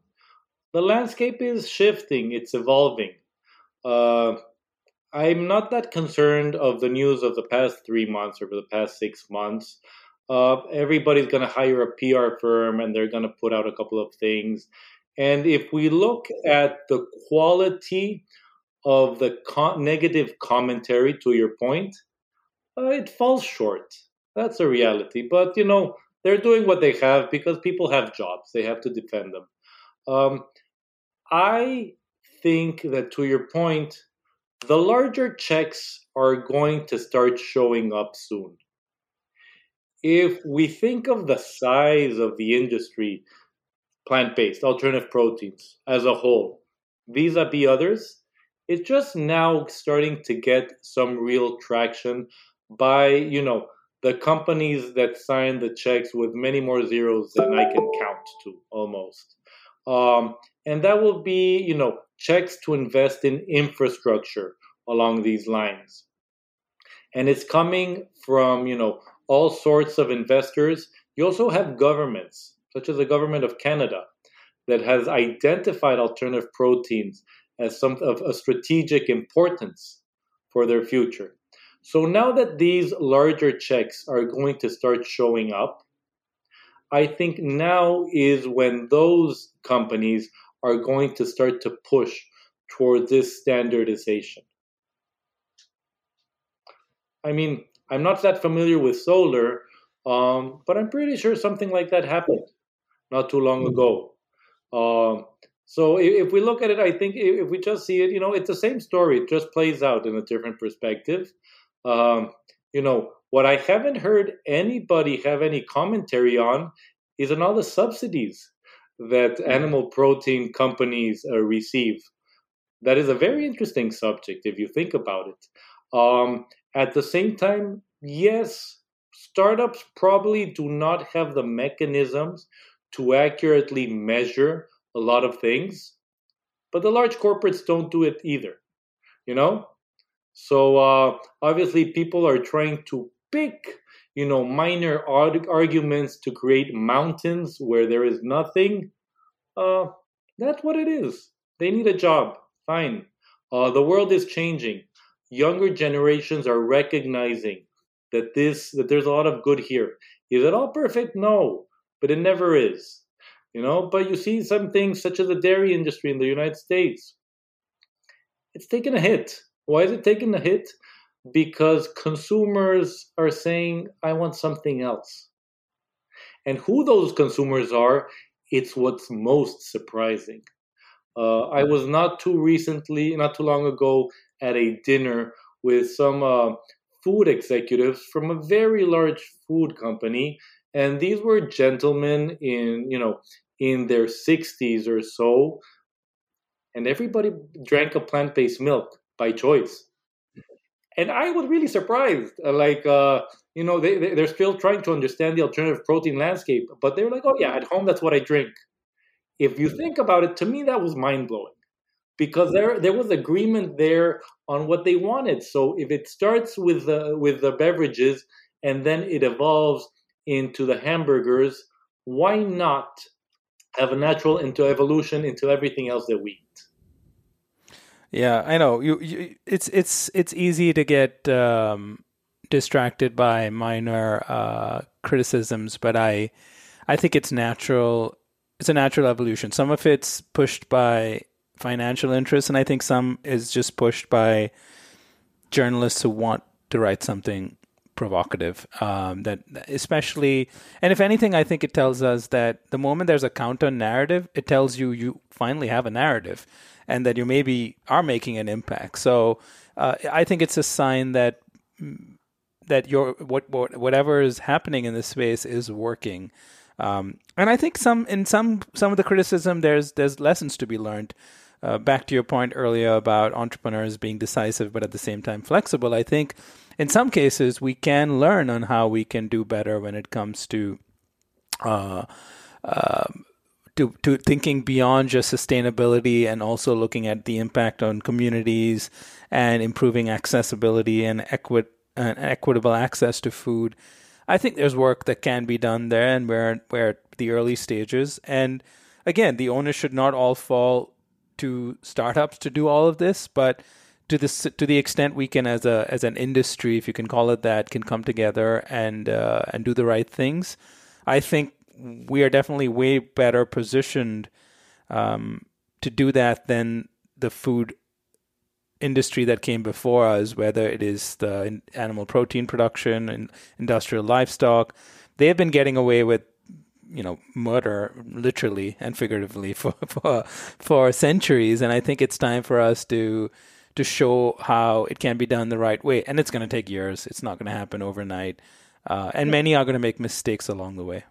the landscape is shifting, it's evolving. Uh, I'm not that concerned of the news of the past three months or the past six months. Uh, everybody's going to hire a PR firm and they're going to put out a couple of things. And if we look at the quality of the con- negative commentary, to your point, uh, it falls short. That's a reality. But, you know, they're doing what they have because people have jobs. They have to defend them. Um, I think that, to your point, the larger checks are going to start showing up soon. If we think of the size of the industry, plant based, alternative proteins as a whole, vis a vis others, it's just now starting to get some real traction by, you know, the companies that sign the checks with many more zeros than I can count to almost. Um, and that will be, you know, checks to invest in infrastructure along these lines. And it's coming from, you know, all sorts of investors. You also have governments, such as the government of Canada, that has identified alternative proteins as some of a strategic importance for their future. So now that these larger checks are going to start showing up, I think now is when those companies are going to start to push towards this standardization. I mean, I'm not that familiar with solar, um, but I'm pretty sure something like that happened not too long ago. Um, so if, if, we look at it, I think if we just see it, you know, it's the same story. It just plays out in a different perspective. Um, you know, what I haven't heard anybody have any commentary on is on all the subsidies that mm-hmm. animal protein companies uh, receive. That is a very interesting subject if you think about it. Um, at the same time, yes, startups probably do not have the mechanisms to accurately measure a lot of things, but the large corporates don't do it either. You know, so uh, obviously, people are trying to pick, you know, minor arg- arguments to create mountains where there is nothing. Uh, that's what it is. They need a job. Fine. Uh, the world is changing. Younger generations are recognizing that this that there's a lot of good here. Is it all perfect? No, but it never is. You know, but you see some things such as the dairy industry in the United States. It's taken a hit. Why is it taking a hit? Because consumers are saying, I want something else. And who those consumers are, it's what's most surprising. Uh, I was not too recently, not too long ago, at a dinner with some uh, food executives from a very large food company, and these were gentlemen in you know in their 60s or so, and everybody drank a plant-based milk by choice. And I was really surprised. Uh, like, uh, you know, they, they're still trying to understand the alternative protein landscape, but they're like, oh, yeah, at home, that's what I drink. If you think about it, to me, that was mind blowing because there there was agreement there on what they wanted. So if it starts with the with the beverages and then it evolves into the hamburgers, why not have a natural into evolution into everything else that we eat? Yeah, I know. You, you it's it's it's easy to get um, distracted by minor uh, criticisms, but I I think it's natural. It's a natural evolution. Some of it's pushed by financial interests, and I think some is just pushed by journalists who want to write something provocative. Um, that especially, and if anything, I think it tells us that the moment there's a counter narrative, it tells you you finally have a narrative, and that you maybe are making an impact. So uh, I think it's a sign that that your what, what whatever is happening in this space is working. Um, and I think some in some some of the criticism there's there's lessons to be learned uh, back to your point earlier about entrepreneurs being decisive but at the same time flexible, I think in some cases we can learn on how we can do better when it comes to uh, uh, to, to thinking beyond just sustainability and also looking at the impact on communities and improving accessibility and, equi- and equitable access to food. I think there's work that can be done there, and we're, we're at the early stages. And again, the onus should not all fall to startups to do all of this, but to this to the extent we can as a as an industry, if you can call it that, can come together and uh, and do the right things. I think we are definitely way better positioned um, to do that than the food industry that came before us, whether it is the animal protein production and industrial livestock. They have been getting away with you know murder literally and figuratively for for for centuries and i think it's time for us to to show how it can be done the right way and it's going to take years it's not going to happen overnight uh, and many are going to make mistakes along the way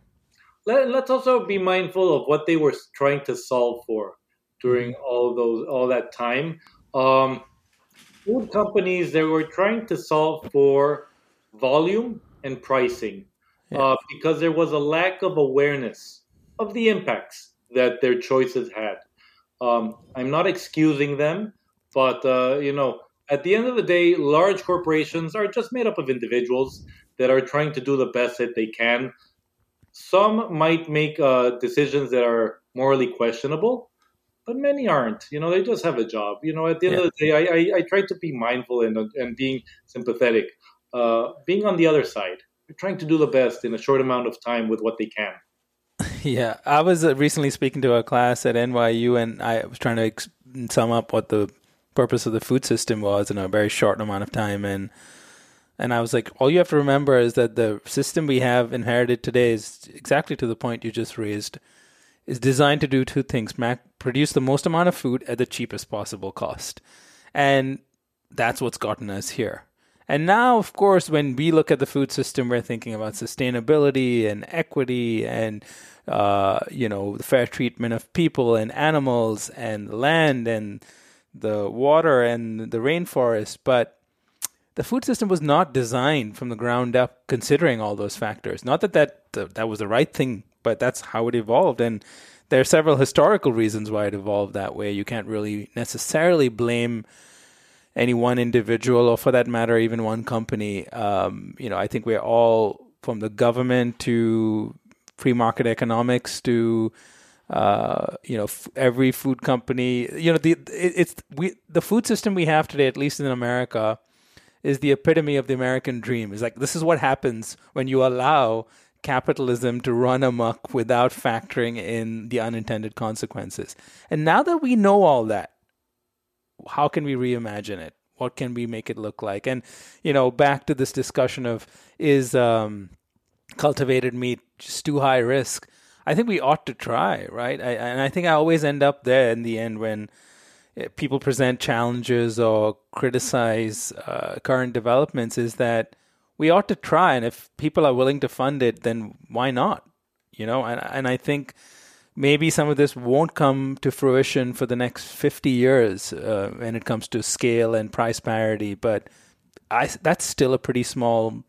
Let, let's also be mindful of what they were trying to solve for during mm-hmm. all those all that time um, food companies they were trying to solve for volume and pricing yeah. uh, because there was a lack of awareness of the impacts that their choices had. Um, I'm not excusing them, but uh, you know, at the end of the day, large corporations are just made up of individuals that are trying to do the best that they can. Some might make uh, decisions that are morally questionable, but many aren't. You know, they just have a job. You know, at the end yeah. of the day, I, I, I, try to be mindful and, and being sympathetic, uh, being on the other side they're trying to do the best in a short amount of time with what they can. Yeah, I was uh, recently speaking to a class at NYU, and I was trying to ex- sum up what the purpose of the food system was in a very short amount of time, and and I was like, all you have to remember is that the system we have inherited today is exactly to the point you just raised, is designed to do two things: Mac- produce the most amount of food at the cheapest possible cost, and that's what's gotten us here. And now, of course, when we look at the food system, we're thinking about sustainability and equity and, uh, you know, the fair treatment of people and animals and land and the water and the rainforest. But the food system was not designed from the ground up considering all those factors. Not that that, that was the right thing, but that's how it evolved. And there are several historical reasons why it evolved that way. You can't really necessarily blame any one individual or for that matter even one company um, you know i think we're all from the government to free market economics to uh, you know, f- every food company, you know, the it, it's we the food system we have today, at least in America, is the epitome of the American dream. It's like this is what happens when you allow capitalism to run amok without factoring in the unintended consequences. And now that we know all that, how can we reimagine it? What can we make it look like? And you know, back to this discussion of is um, cultivated meat just too high risk? I think we ought to try, right? I, and I think I always end up there in the end when eh, people present challenges or criticize uh, current developments is that we ought to try and if people are willing to fund it then why not you know and and I think maybe some of this won't come to fruition for the next 50 years uh, when it comes to scale and price parity but I that's still a pretty small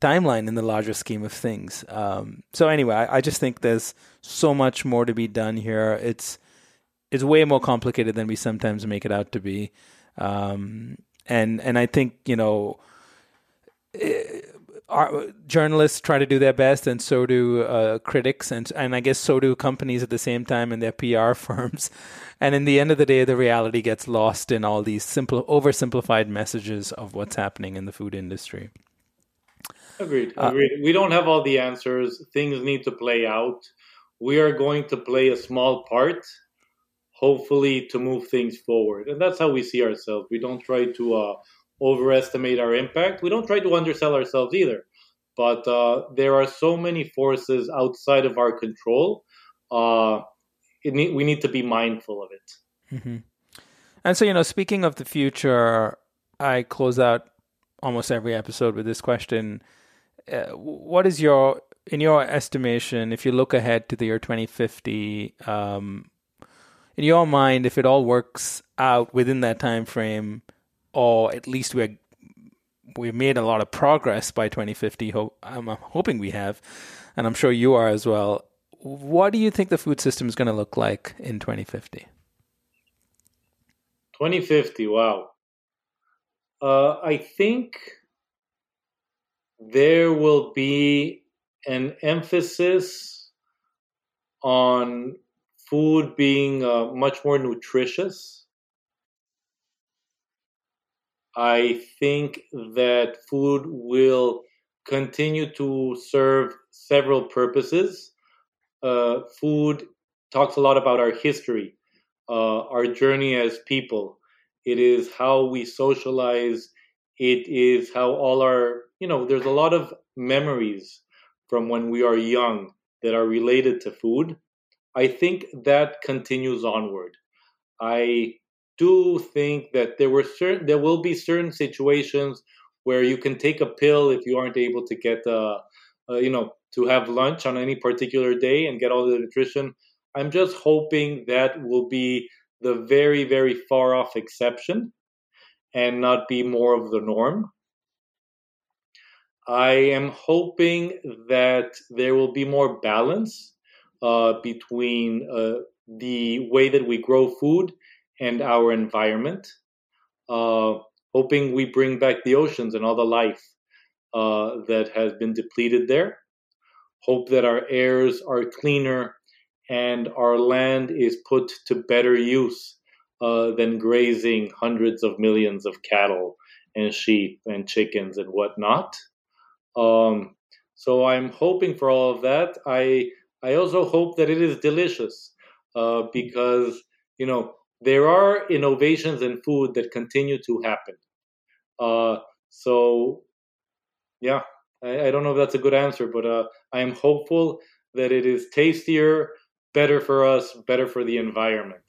timeline in the larger scheme of things. Um, so anyway, I, I, just think there's so much more to be done here. It's it's way more complicated than we sometimes make it out to be, um, and and I think you know. It, eh, our journalists try to do their best, and so do uh, critics, and and I guess so do companies at the same time and their PR firms. And in the end of the day, the reality gets lost in all these simple, oversimplified messages of what's happening in the food industry. Agreed. Agreed. Uh, we don't have all the answers. Things need to play out. We are going to play a small part, hopefully, to move things forward. And that's how we see ourselves. We don't try to uh, overestimate our impact. We don't try to undersell ourselves either. But uh, there are so many forces outside of our control. Uh, need, we need to be mindful of it. Mm-hmm. And so, you know, speaking of the future, I close out almost every episode with this question uh, what is your in your estimation if you look ahead to the year 2050 um, in your mind if it all works out within that time frame or at least we're we've made a lot of progress by 2050 Ho- I'm, I'm hoping we have and i'm sure you are as well what do you think the food system is going to look like in 2050 2050 wow. Uh, i think there will be an emphasis on food being uh, much more nutritious. I think that food will continue to serve several purposes. Uh, food talks a lot about our history, uh, our journey as people. It is how we socialize. It is how all our you know, there's a lot of memories from when we are young that are related to food. I think that continues onward. I do think that there were certain there will be certain situations where you can take a pill if you aren't able to get uh, uh, you know to have lunch on any particular day and get all the nutrition. I'm just hoping that will be the very very far off exception and not be more of the norm. I am hoping that there will be more balance uh, between uh, the way that we grow food and our environment. Uh, hoping we bring back the oceans and all the life uh, that has been depleted there. Hope that our airs are cleaner and our land is put to better use uh, than grazing hundreds of millions of cattle and sheep and chickens and whatnot. Um, so I'm hoping for all of that. I I also hope that it is delicious uh, because you know there are innovations in food that continue to happen. Uh, so yeah, I, I, don't know if that's a good answer, but uh, I am hopeful that it is tastier, better for us, better for the environment.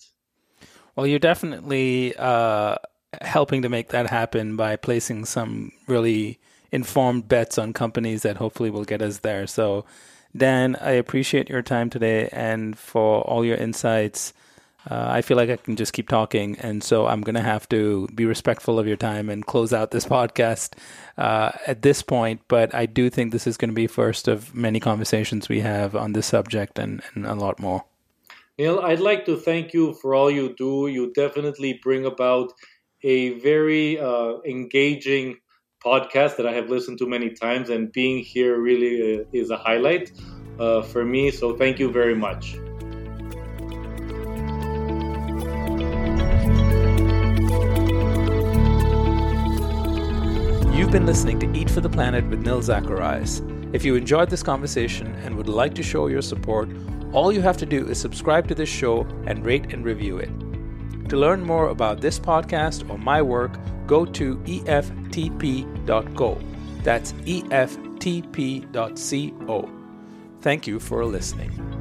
Well, you're definitely uh, helping to make that happen by placing some really informed bets on companies that hopefully will get us there. So, Dan, I appreciate your time today and for all your insights. Uh, I feel like I can just keep talking, and so I'm going to have to be respectful of your time and close out this podcast uh, at this point. But I do think this is going to be first of many conversations we have on this subject, and, and a lot more. Nil, I'd like to thank you for all you do. You definitely bring about a very uh, engaging podcast that I have listened to many times, and being here really uh, is a highlight uh, for me. So, thank you very much. You've been listening to Eat for the Planet with Nil Zacharias. If you enjoyed this conversation and would like to show your support, all you have to do is subscribe to this show and rate and review it. To learn more about this podcast or my work, go to eftp.co. That's eftp.co. Thank you for listening.